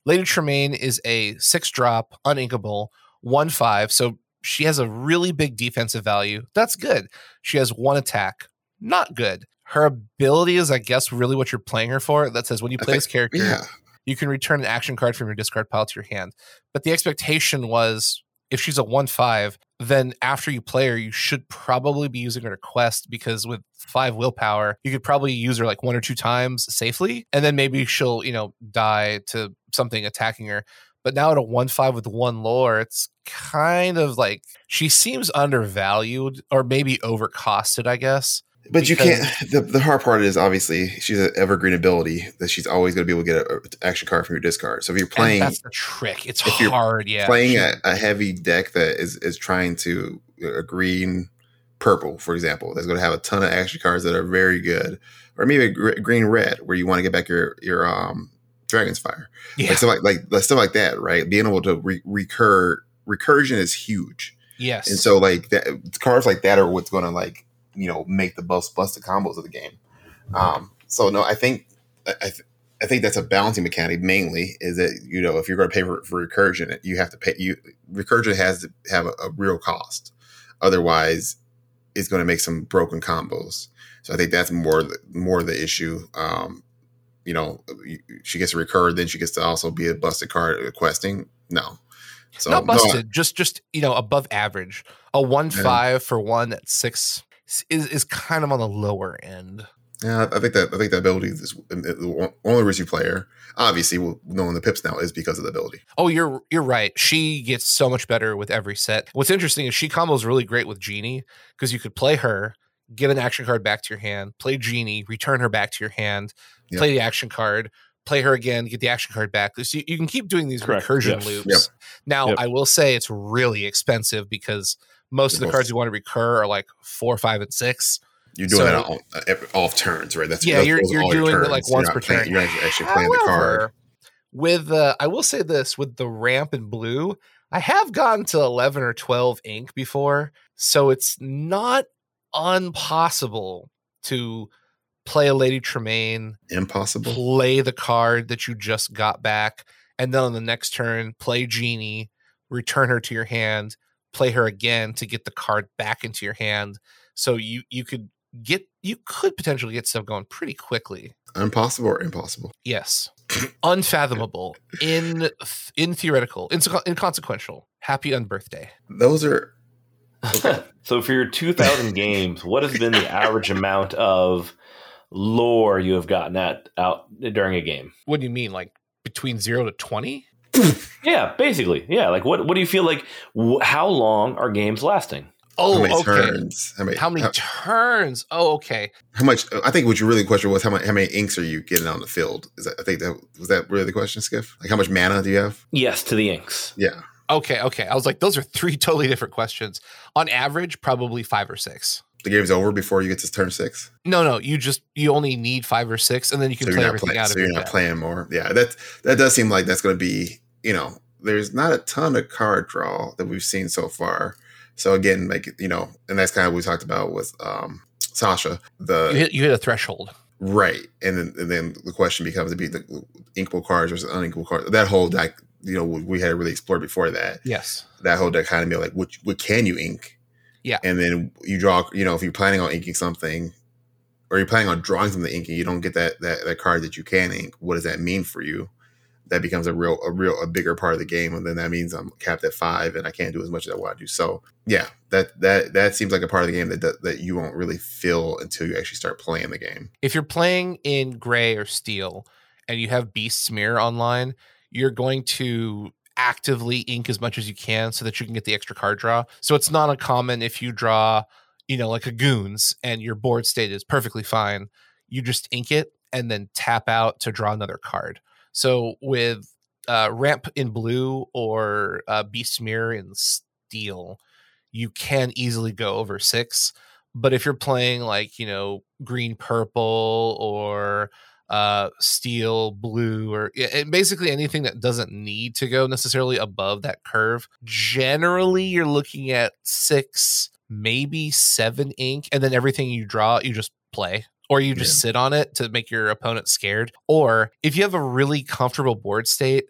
Lady Tremaine is a six drop, uninkable, one five. So she has a really big defensive value. That's good. She has one attack. Not good. Her ability is, I guess, really what you're playing her for. That says when you play think- this character, Yeah, you can return an action card from your discard pile to your hand. But the expectation was if she's a 1 5, then after you play her, you should probably be using her to quest because with five willpower, you could probably use her like one or two times safely, and then maybe she'll, you know, die to something attacking her. But now at a one five with one lore, it's kind of like she seems undervalued or maybe overcosted, I guess. But you can't. <sighs> The, the hard part is obviously she's an evergreen ability that she's always going to be able to get an action card from your discard. So if you're playing that's the trick. It's hard, yeah. playing She- a, a heavy deck that is is trying to a green purple, for example, that's going to have a ton of action cards that are very good, or maybe a gr- green red where you want to get back your your um dragon's fire, yeah, like stuff like like stuff like that, right? Being able to re- recur recursion is huge. yes. And so like that cards like that are what's going to like you know make the most busted combos of the game. Um, so no, I think I, I, th- I think that's a balancing mechanic mainly is that you know if you're going to pay for, for recursion, you have to pay you recursion has to have a, a real cost. Otherwise, it's going to make some broken combos. So I think that's more the, more the issue. Um, you know, she gets to recur, then she gets to also be a busted card questing. No, so not no, busted, just just you know above average. A one Yeah. five for one at six is is kind of on the lower end. Yeah, I think that I think that ability is the only reason you play her. Obviously, well, knowing the pips now is because of the ability. Oh, you're you're right. She gets so much better with every set. What's interesting is she combos really great with Genie because you could play her, get an action card back to your hand, play Genie, return her back to your hand, Yep. play the action card, play her again, get the action card back. So you, you can keep doing these Correct, recursion yes. loops. Yep. Now, Yep. I will say it's really expensive because most of the cards you want to recur are like four, five, and six. You're doing So- that all, uh, off turns, right? That's Yeah, you're- you're all your doing it, like, once per playing- turn. You're actually playing the card. With uh, I will say this with the ramp in blue, I have gotten to 11 or 12 ink before, so it's not impossible to play a Lady Tremaine, Impossible. play the card that you just got back, and then on the next turn, play Genie, return her to your hand, play her again to get the card back into your hand. So you you could get you could potentially get stuff going pretty quickly. Impossible or impossible? Yes. <coughs> Unfathomable. In in theoretical. Inse- inconsequential. Happy unbirthday. Those are <laughs> so for your 2000 <laughs> games, what has been the average amount of lore you have gotten at out during a game? What do you mean? Like between zero to twenty? Yeah, basically. Yeah, like what what do you feel like wh- how long are games lasting? Oh, how Oh, many okay. turns? How many? How many How, turns? Oh, okay. how much? I think what you really the question was how many? How many inks are you getting on the field? Is that I think that was that really the question, Skiff? Like how much mana do you have? Yes, to the inks. Yeah, Okay, okay. I was like, those are three <laughs> totally different questions. On average, probably five or six. The game's over before you get to turn six. No, no, you just you only need five or six, and then you can so play everything playing. out So you're your not playing more. Yeah, that that does seem like that's going to be. You know, there's not a ton of card draw that we've seen so far. So again, like you know, and that's kind of what we talked about with um Sasha. The You hit you hit a threshold. Right, and then and then the question becomes to be the inkable cards versus uninkable cards. That whole deck, you know, we had to really explored before that. Yes. That whole deck kind like, what what can you ink? Yeah. and then you draw. You know, if you're planning on inking something, or you're planning on drawing something inking, you don't get that that that card that you can ink. What does that mean for you? That becomes a real a real a bigger part of the game, and then that means I'm capped at five, and I can't do as much as I want to do. So yeah, that that that seems like a part of the game that that, that you won't really feel until you actually start playing the game. if you're playing in gray or steel and you have Beast's Mirror online you're going to actively ink as much as you can so that you can get the extra card draw. So it's not uncommon if you draw you know like a goons and your board state is perfectly fine you just ink it and then tap out to draw another card. So with uh, ramp in blue or uh, Beast's Mirror in steel you can easily go over six. But if you're playing like you know green purple or uh steel blue or and basically anything that doesn't need to go necessarily above that curve generally you're looking at six maybe seven ink and then everything you draw you just play or you just sit on it to make your opponent scared or if you have a really comfortable board state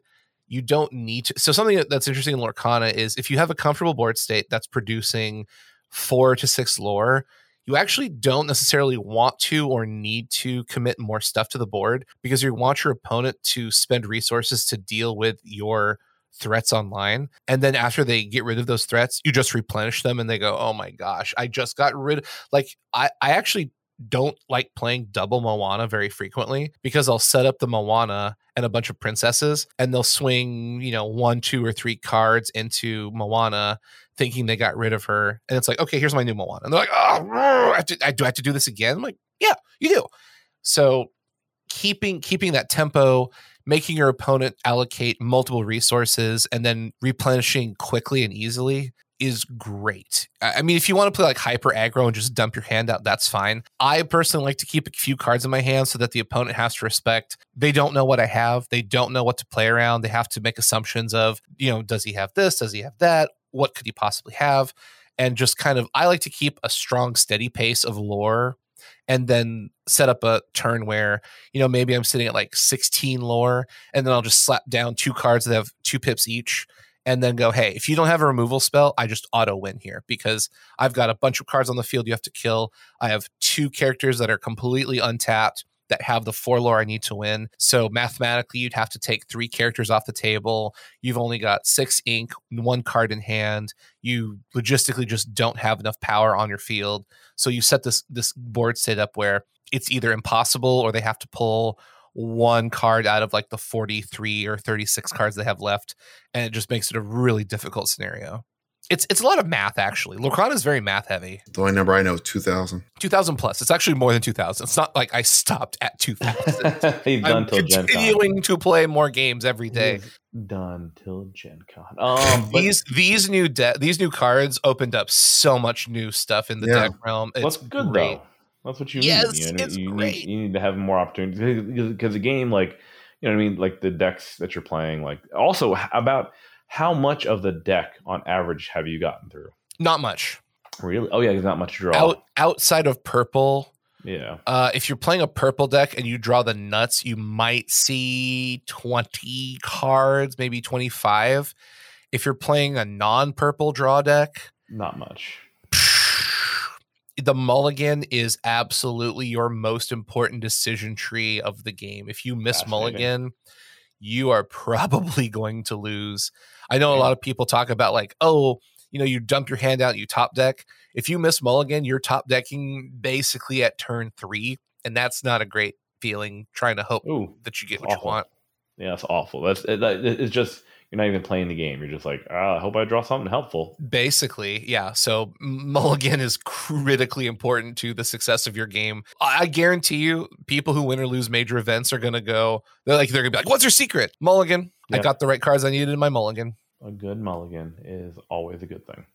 you don't need to so something that's interesting in lorcana is if you have a comfortable board state that's producing four to six lore you actually don't necessarily want to or need to commit more stuff to the board because you want your opponent to spend resources to deal with your threats online. And then after they get rid of those threats, you just replenish them and they go, oh my gosh, I just got rid like I, I actually don't like playing double Moana very frequently because I'll set up the Moana and a bunch of princesses and they'll swing, you know, one, two, or three cards into Moana thinking they got rid of her. And it's like, okay, here's my new Moana. And they're like, oh, I, have to, I do I have to do this again? I'm like, yeah, you do. So keeping keeping that tempo, making your opponent allocate multiple resources and then replenishing quickly and easily is great. I mean, if you want to play like hyper aggro and just dump your hand out, that's fine. I personally like to keep a few cards in my hand so that the opponent has to respect. They don't know what I have. They don't know what to play around. They have to make assumptions of, you know, does he have this? Does he have that? What could he possibly have? And just kind of, I like to keep a strong, steady pace of lore and then set up a turn where you know maybe i'm sitting at like 16 lore and then i'll just slap down two cards that have two pips each and then go hey if you don't have a removal spell i just auto win here because i've got a bunch of cards on the field you have to kill i have two characters that are completely untapped that have the four lore I need to win. So mathematically, you'd have to take three characters off the table. You've only got six ink, one card in hand. You logistically just don't have enough power on your field. So you set this this board set up where it's either impossible or they have to pull one card out of like the 43 or 36 cards they have left and it just makes it a really difficult scenario it's it's a lot of math actually. Lorcana is very math heavy. The only number I know is two thousand. Two thousand plus. It's actually more than two thousand. It's not like I stopped at two thousand. <laughs> He's done I'm till continuing to play more games every day. He's done till Gen Con. Um, but these these new de- these new cards opened up so much new stuff in the Yeah. deck realm. It's what's good great. though? That's what you Yes, need. You, know, it's you great. need you need to have more opportunities because the game, like you know, what I mean, like the decks that you're playing, like also about how much of the deck on average have you gotten through? Not much. Really? Oh yeah, there's not much draw. Out outside of purple, Yeah. uh, if you're playing a purple deck and you draw the nuts, you might see 20 cards, maybe 25. If you're playing a non-purple draw deck, Not much. <sighs> the mulligan is absolutely your most important decision tree of the game. If you miss mulligan, you are <laughs> probably going to lose. I know a lot of people talk about like, oh, you know, you dump your hand out, you top deck. If you miss mulligan, you're top decking basically at turn three, and that's not a great feeling. Trying to hope Ooh, that you get what awful. you want. yeah, that's awful. That's it, it's just you're not even playing the game. You're just like, ah, I hope I draw something helpful. Basically, yeah. So mulligan is critically important to the success of your game. I I guarantee you, people who win or lose major events are gonna go. They're like, they're gonna be like, "What's your secret, mulligan? I got the right cards I needed in my mulligan." A good mulligan is always a good thing.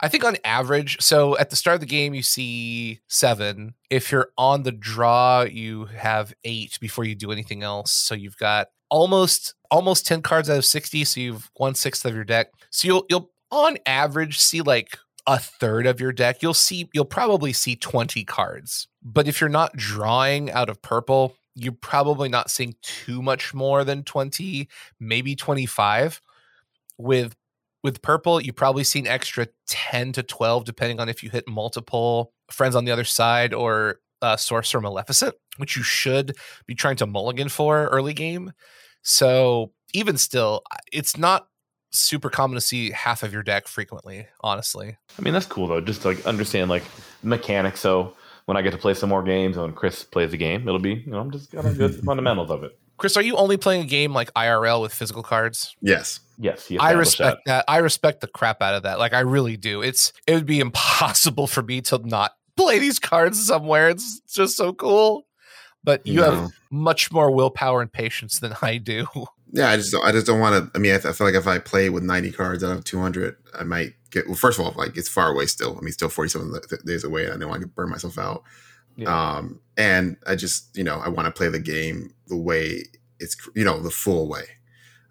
I think on average, so at the start of the game, you see seven. If you're on the draw, you have eight before you do anything else. So you've got almost almost 10 cards out of 60. So you've one sixth of your deck. So you'll you'll on average see like a third of your deck. You'll see you'll probably see 20 cards. But if you're not drawing out of purple, you're probably not seeing too much more than 20, maybe 25. With with purple, you've probably see an extra 10 to 12, depending on if you hit multiple friends on the other side or uh, Sorcerer Maleficent, which you should be trying to mulligan for early game. So even still, it's not super common to see half of your deck frequently, honestly. I mean, that's cool though. Just to, like understand like mechanics. So when I get to play some more games, and when Chris plays a game, it'll be you know I'm just got a good <laughs> fundamentals of it. Chris, are you only playing a game like IRL with physical cards? Yes. Yes, I respect that. I respect the crap out of that. Like I really do. It's it would be <laughs> impossible for me to not play these cards somewhere. It's just so cool. But you No. have much more willpower and patience than I do. <laughs> Yeah, I just don't, I just don't want to. I mean, I, I feel like if I play with ninety cards out of two hundred, I might get. Well, first of all, like it's far away still. I mean, still forty seven days away. And I know I could burn myself out. Yeah. Um, and I just you know I want to play the game the way it's you know the full way.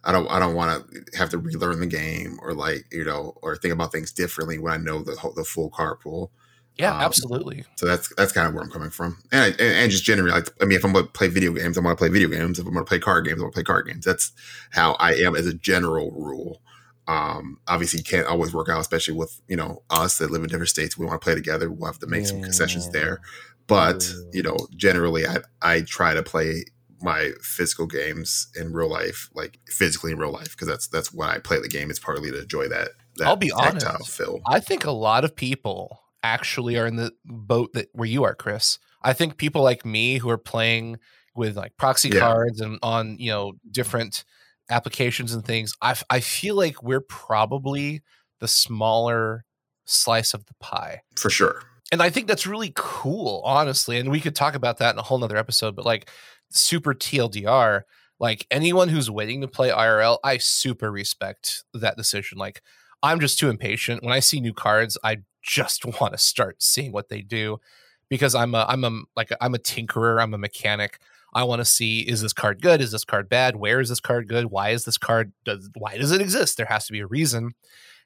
I don't I don't want to have to relearn the game or like you know or think about things differently when I know the whole, the full card pool. Yeah, Um, absolutely. So that's that's kind of where I'm coming from, and I, and, and just generally, like I mean, if I'm going to play video games, I'm going to play video games. If I'm going to play card games, I'm going to play card games. That's how I am as a general rule. Um, obviously, you can't always work out, especially with you know us that live in different states. We want to play together. We'll have to make some concessions there, but you know, generally, I I try to play my physical games in real life, like physically in real life, because that's that's when I play the game. It's partly to enjoy that. that I'll be tactile honest. feel. I think a lot of people actually are in the boat that where you are, Chris. I think people like me who are playing with like proxy Yeah. cards and on you know different applications and things. I I feel like we're probably the smaller slice of the pie. for sure. And I think that's really cool, honestly. And we could talk about that in a whole nother episode, but like super TLDR, like anyone who's waiting to play IRL, I super respect that decision. Like I'm just too impatient. When I see new cards, I just <laughs> want to start seeing what they do because I'm a I'm a like I'm a tinkerer, I'm a mechanic. I want to see is this card good? Is this card bad? Where is this card good? Why is this card does why does it exist? There has to be a reason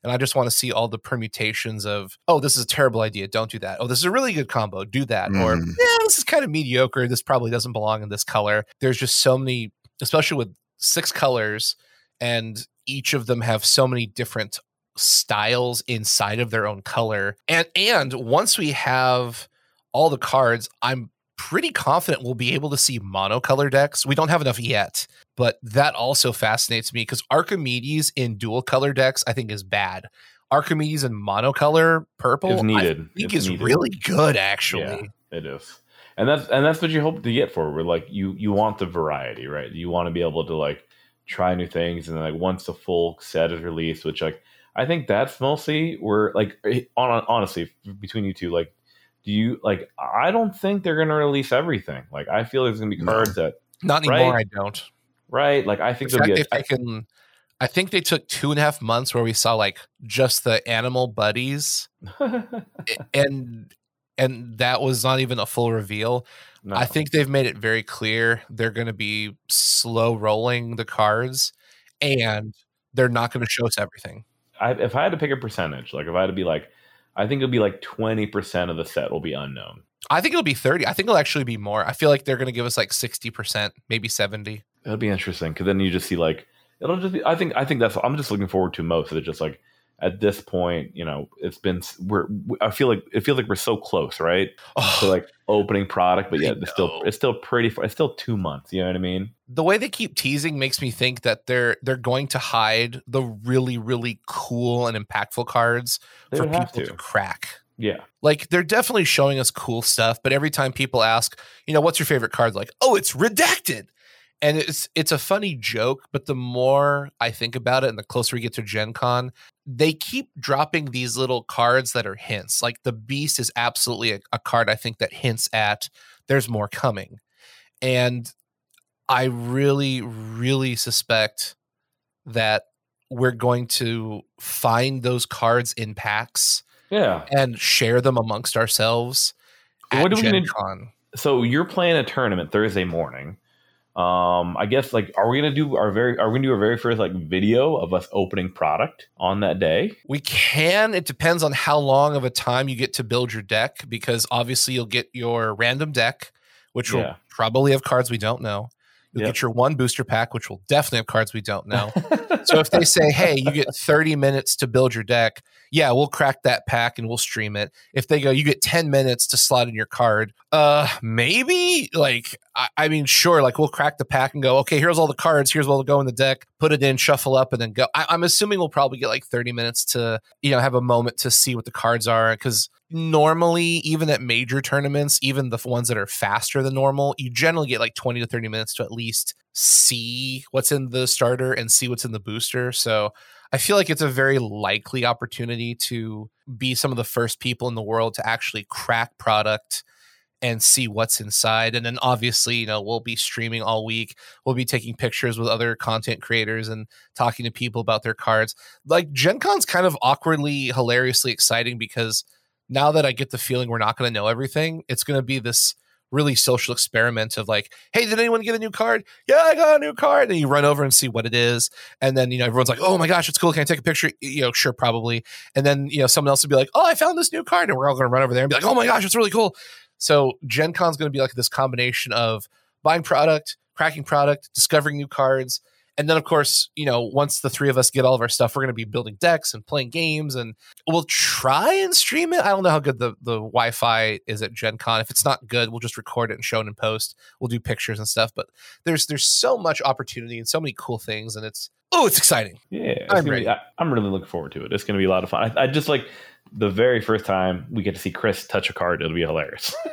and I just want to see all the permutations of, oh, this is a terrible idea, don't do that. Oh, this is a really good combo, do that. Or Mhm. yeah, this is kind of mediocre. This probably doesn't belong in this color. There's just so many, especially with six colors, and each of them have so many different styles inside of their own color. And and once we have all the cards, I'm pretty confident we'll be able to see monocolor decks. We don't have enough yet, but that also fascinates me because Archimedes in dual color decks, I think, is bad. Archimedes in monocolor purple, Is needed. I think It's is needed. really good, actually. It is. And that's and that's what you hope to get for. We're like you you want the variety, right? You want to be able to like try new things and then like once the full set is released, which like I think that's mostly where like eh, on honestly between you two, like do you like I don't think they're gonna release everything. Like I feel there's gonna be No. cards that Not anymore, Right. I don't right? Like I think the fact they've a, taken. I think they took two and a half months where we saw like just the animal buddies, <laughs> and and that was not even a full reveal. No. I think they've made it very clear they're going to be slow rolling the cards, and they're not going to show us everything. I, if I had to pick a percentage, like if I had to be like, I think it'll be like twenty percent of the set will be unknown. I think it'll be 30. I think it'll actually be more. I feel like they're going to give us like 60%, maybe 70. That'd be interesting because then you just see like it'll just be. I think I think that's I'm just looking forward to most. It's just like at this point, you know, it's been we're I feel like it feels like we're so close, right? Oh, to like opening product, but yeah, it's still it's still pretty it's still 2 months, you know what I mean? The way they keep teasing makes me think that they're they're going to hide the really really cool and impactful cards they for people to. to crack. Yeah. Like they're definitely showing us cool stuff, but every time people ask, you know, what's your favorite card? Like, oh, it's redacted. And it's it's a funny joke, but the more I think about it and the closer we get to Gen Con, they keep dropping these little cards that are hints. Like the Beast is absolutely a, a card I think that hints at there's more coming. And I really, really suspect that we're going to find those cards in packs Yeah. and share them amongst ourselves at What are we Gen gonna- Con. So you're playing a tournament Thursday morning. Um, I guess like, are we gonna do our very? Are we gonna do our very first like video of us opening product on that day? We can. It depends on how long of a time you get to build your deck, because obviously you'll get your random deck, which will probably have cards we don't know. You'll Yep. get your one booster pack, which will definitely have cards we don't know. <laughs> so if they say, "Hey, you get 30 minutes to build your deck," yeah, we'll crack that pack and we'll stream it. If they go, "You get 10 minutes to slot in your card," uh, maybe. Like, I, I mean, sure. Like, we'll crack the pack and go, "Okay, here's all the cards. Here's what'll go in the deck. Put it in, shuffle up, and then go." I, I'm assuming we'll probably get like 30 minutes to, you know, have a moment to see what the cards are because normally even at major tournaments even the ones that are faster than normal you generally get like 20 to 30 minutes to at least see what's in the starter and see what's in the booster. So i feel like it's a very likely opportunity to be some of the first people in the world to actually crack product and see what's inside. And then obviously you know we'll be streaming all week. We'll be taking pictures with other content creators and talking to people about their cards. Like gen con's kind of awkwardly hilariously exciting because now that I get the feeling we're not going to know everything, it's going to be this really social experiment of like, hey, did anyone get a new card? Yeah, I got a new card. And you run over and see what it is. And then, you know, everyone's like, oh my gosh, it's cool. Can I take a picture? You know, sure, probably. And then, you know, someone else would be like, oh, I found this new card. And we're all going to run over there and be like, oh my gosh, it's really cool. So Gen Con's going to be like this combination of buying product, cracking product, discovering new cards, And then, of course, you know, once the three of us get all of our stuff, we're going to be building decks and playing games, and we'll try and stream it. I don't know how good the the Wi-Fi is at Gen Con. If it's not good, we'll just record it and show it in post. We'll do pictures and stuff. But there's there's so much opportunity and so many cool things, and it's oh, it's exciting. Yeah, it's I'm ready. Be, I, I'm really looking forward to it. It's going to be a lot of fun. I, I just like the very first time we get to see Chris touch a card. It'll be hilarious. <laughs>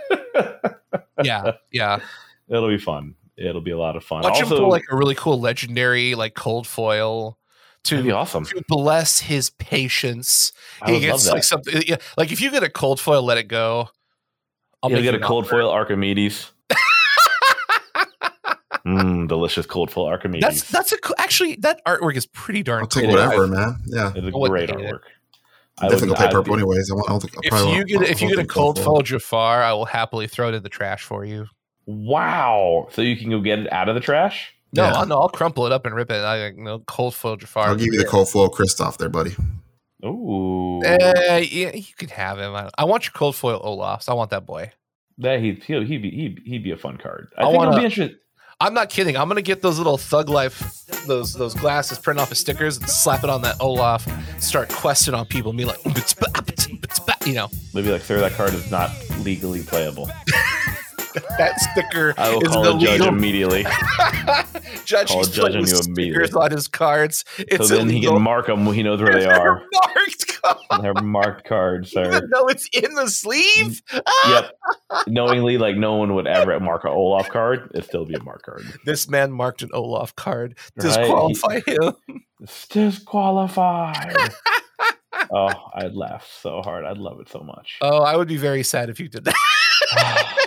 Yeah, yeah. It'll be fun. It'll be a lot of fun. Watch him also, pull like a really cool legendary like cold foil that'd be awesome. to bless his patience. I he would love gets that. like something yeah, like if you get a cold foil, let it go. I'll You'll get a cold offer. foil Archimedes. <laughs> Mmm, delicious cold foil Archimedes. That's that's a co- actually that artwork is pretty darn I'll take cool. whatever, man. Yeah. it's a I wouldn't great hate it. artwork. I'm definitely gonna pay I'd purple be- anyways. I want. I don't think, I'll If you get I if you get a think cold I'll- foil Jafar, I will happily throw it in the trash for you. Wow. So you can go get it out of the trash? No, Yeah. I'll, no, I'll crumple it up and rip it. I like no cold foil Jafar. I'll give you the cold foil Kristoff there, buddy. Ooh. Uh, yeah, you can have him. I, I want your cold foil Olafs. I want that boy. that he'd, he'd, he'd, be, he'd, he'd be a fun card. I, I think wanna- it'll be interesting. I'm not kidding. I'm gonna get those little Thug Life, those those glasses, print off as stickers, and slap it on that Olaf. Start questing on people, and be like, you know, Maybe like, sir, that card is not legally playable. <laughs> <laughs> that sticker I will is call the judge immediately. <laughs> judge, call he's judge on you stickers immediately. on his cards. It's so then he can mark them. He knows where they are. <laughs> marked. God, They're marked cards, sir. Even though it's in the sleeve. yep. Knowingly, like no one would ever mark an Olaf card. It'd still be a mark card. This man marked an Olaf card. Right? Disqualify him. It's disqualified. oh, I'd laugh so hard. I'd love it so much. Oh, I would be very sad if you did that. <sighs>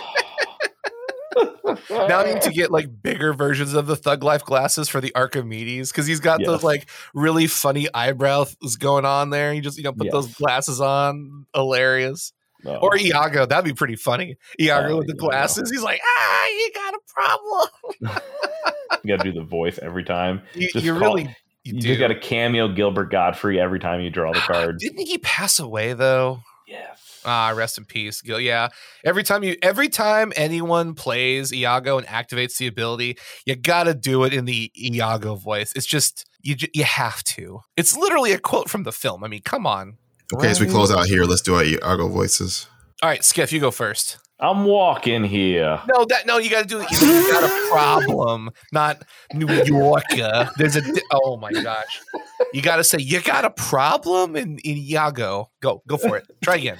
now I need to get like bigger versions of the Thug Life glasses for the Archimedes because he's got those like really funny eyebrows going on there. You just you know put those glasses on, hilarious. Oh. Or Iago, that'd be pretty funny. Iago Oh, with the glasses, he's like, ah, you got a problem. <laughs> you got to do the voice every time. You, Just you call- really, you, You just got a cameo Gilbert Gottfried every time you draw the card. Didn't he pass away though? yes. Ah, rest in peace, Gil. Yeah, every time you, every time anyone plays Iago and activates the ability, you gotta do it in the Iago voice. It's just you, you have to. It's literally a quote from the film. I mean, come on. Okay, as we close out here, let's do our Iago voices. All right, Skiff, you go first. I'm walking here. No, that no, you gotta do it. You got a problem, not New Yorker. There's a di- oh my gosh. You gotta say you got a problem in in Iago. Go, go for it. Try again.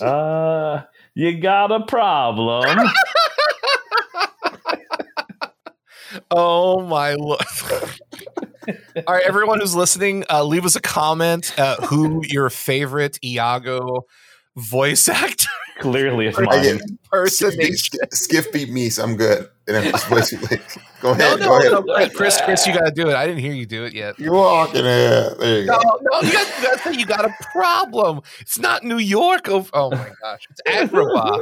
Uh, you got a problem. <laughs> Oh my lord. <laughs> All right, everyone who's listening, uh, leave us a comment uh, who your favorite Iago voice <laughs> actor Clearly, it's I mine. get- impersonation. Skiff beat me, so I'm good. And then just basically, <laughs> go ahead, no, go ahead. no, Chris, Chris, Chris, you gotta do it. I didn't hear you do it yet. You're walking there. There you No, go. no, you got, you got you got a problem. It's not New York. Oh, oh my gosh, it's Agrabah. <laughs>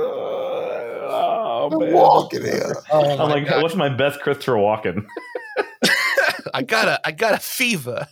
oh, man. walking here. Oh I'm like, gosh. what's my best Christopher Walken? I got a, I got a fever.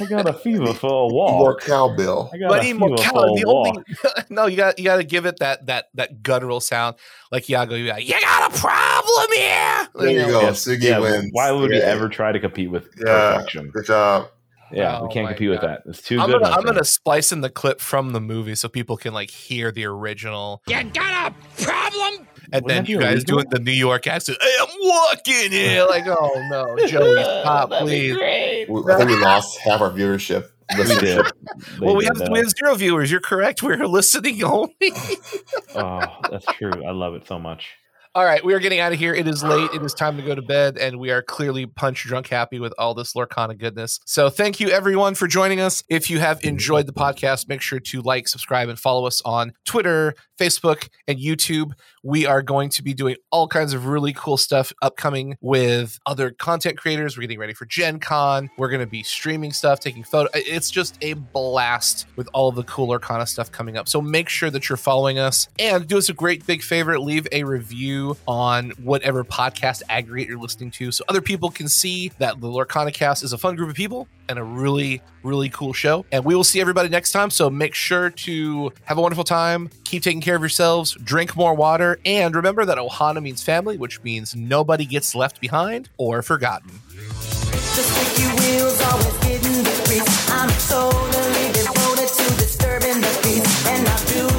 I got a fever for a <laughs> wall. More cowbell. I got Buddy a fever Morcala, for a the walk. only <laughs> no, you got you got to give it that that that guttural sound like Iago. You got, you got a problem here. There you know? go. Yeah, Siggy yeah, wins. why would we ever try to compete with Yeah. perfection? Good job. Yeah, Oh we can't my compete with that. It's too I'm good. gonna I'm gonna splice in the clip from the movie so people can like hear the original, You got a problem? And Wouldn't then you guys illegal? doing the New York accent. Hey, I'm walking here. Like, oh no, Joey, <laughs> stop, please. We, I think we lost half our viewership. <laughs> We did. Well, we have we have zero viewers. You're correct. We're listening only. <laughs> Oh, that's true. I love it so much. All right, we are getting out of here. It is late. It is time to go to bed, and we are clearly punch drunk happy with all this Lorcana goodness. So, thank you everyone for joining us. If you have enjoyed the podcast, make sure to like, subscribe, and follow us on Twitter, Facebook, and YouTube. We are going to be doing all kinds of really cool stuff upcoming with other content creators. We're getting ready for Gen Con. We're going to be streaming stuff, taking photo. It's just a blast with all of the cool Lorcana stuff coming up. So make sure that you're following us and do us a great big favor. Leave a review on whatever podcast aggregate you're listening to so other people can see that the Lorcana cast is a fun group of people and a really, really cool show. And we will see everybody next time. So make sure to have a wonderful time. Keep taking care of yourselves. Drink more water. And remember that Ohana means family, which means nobody gets left behind or forgotten. the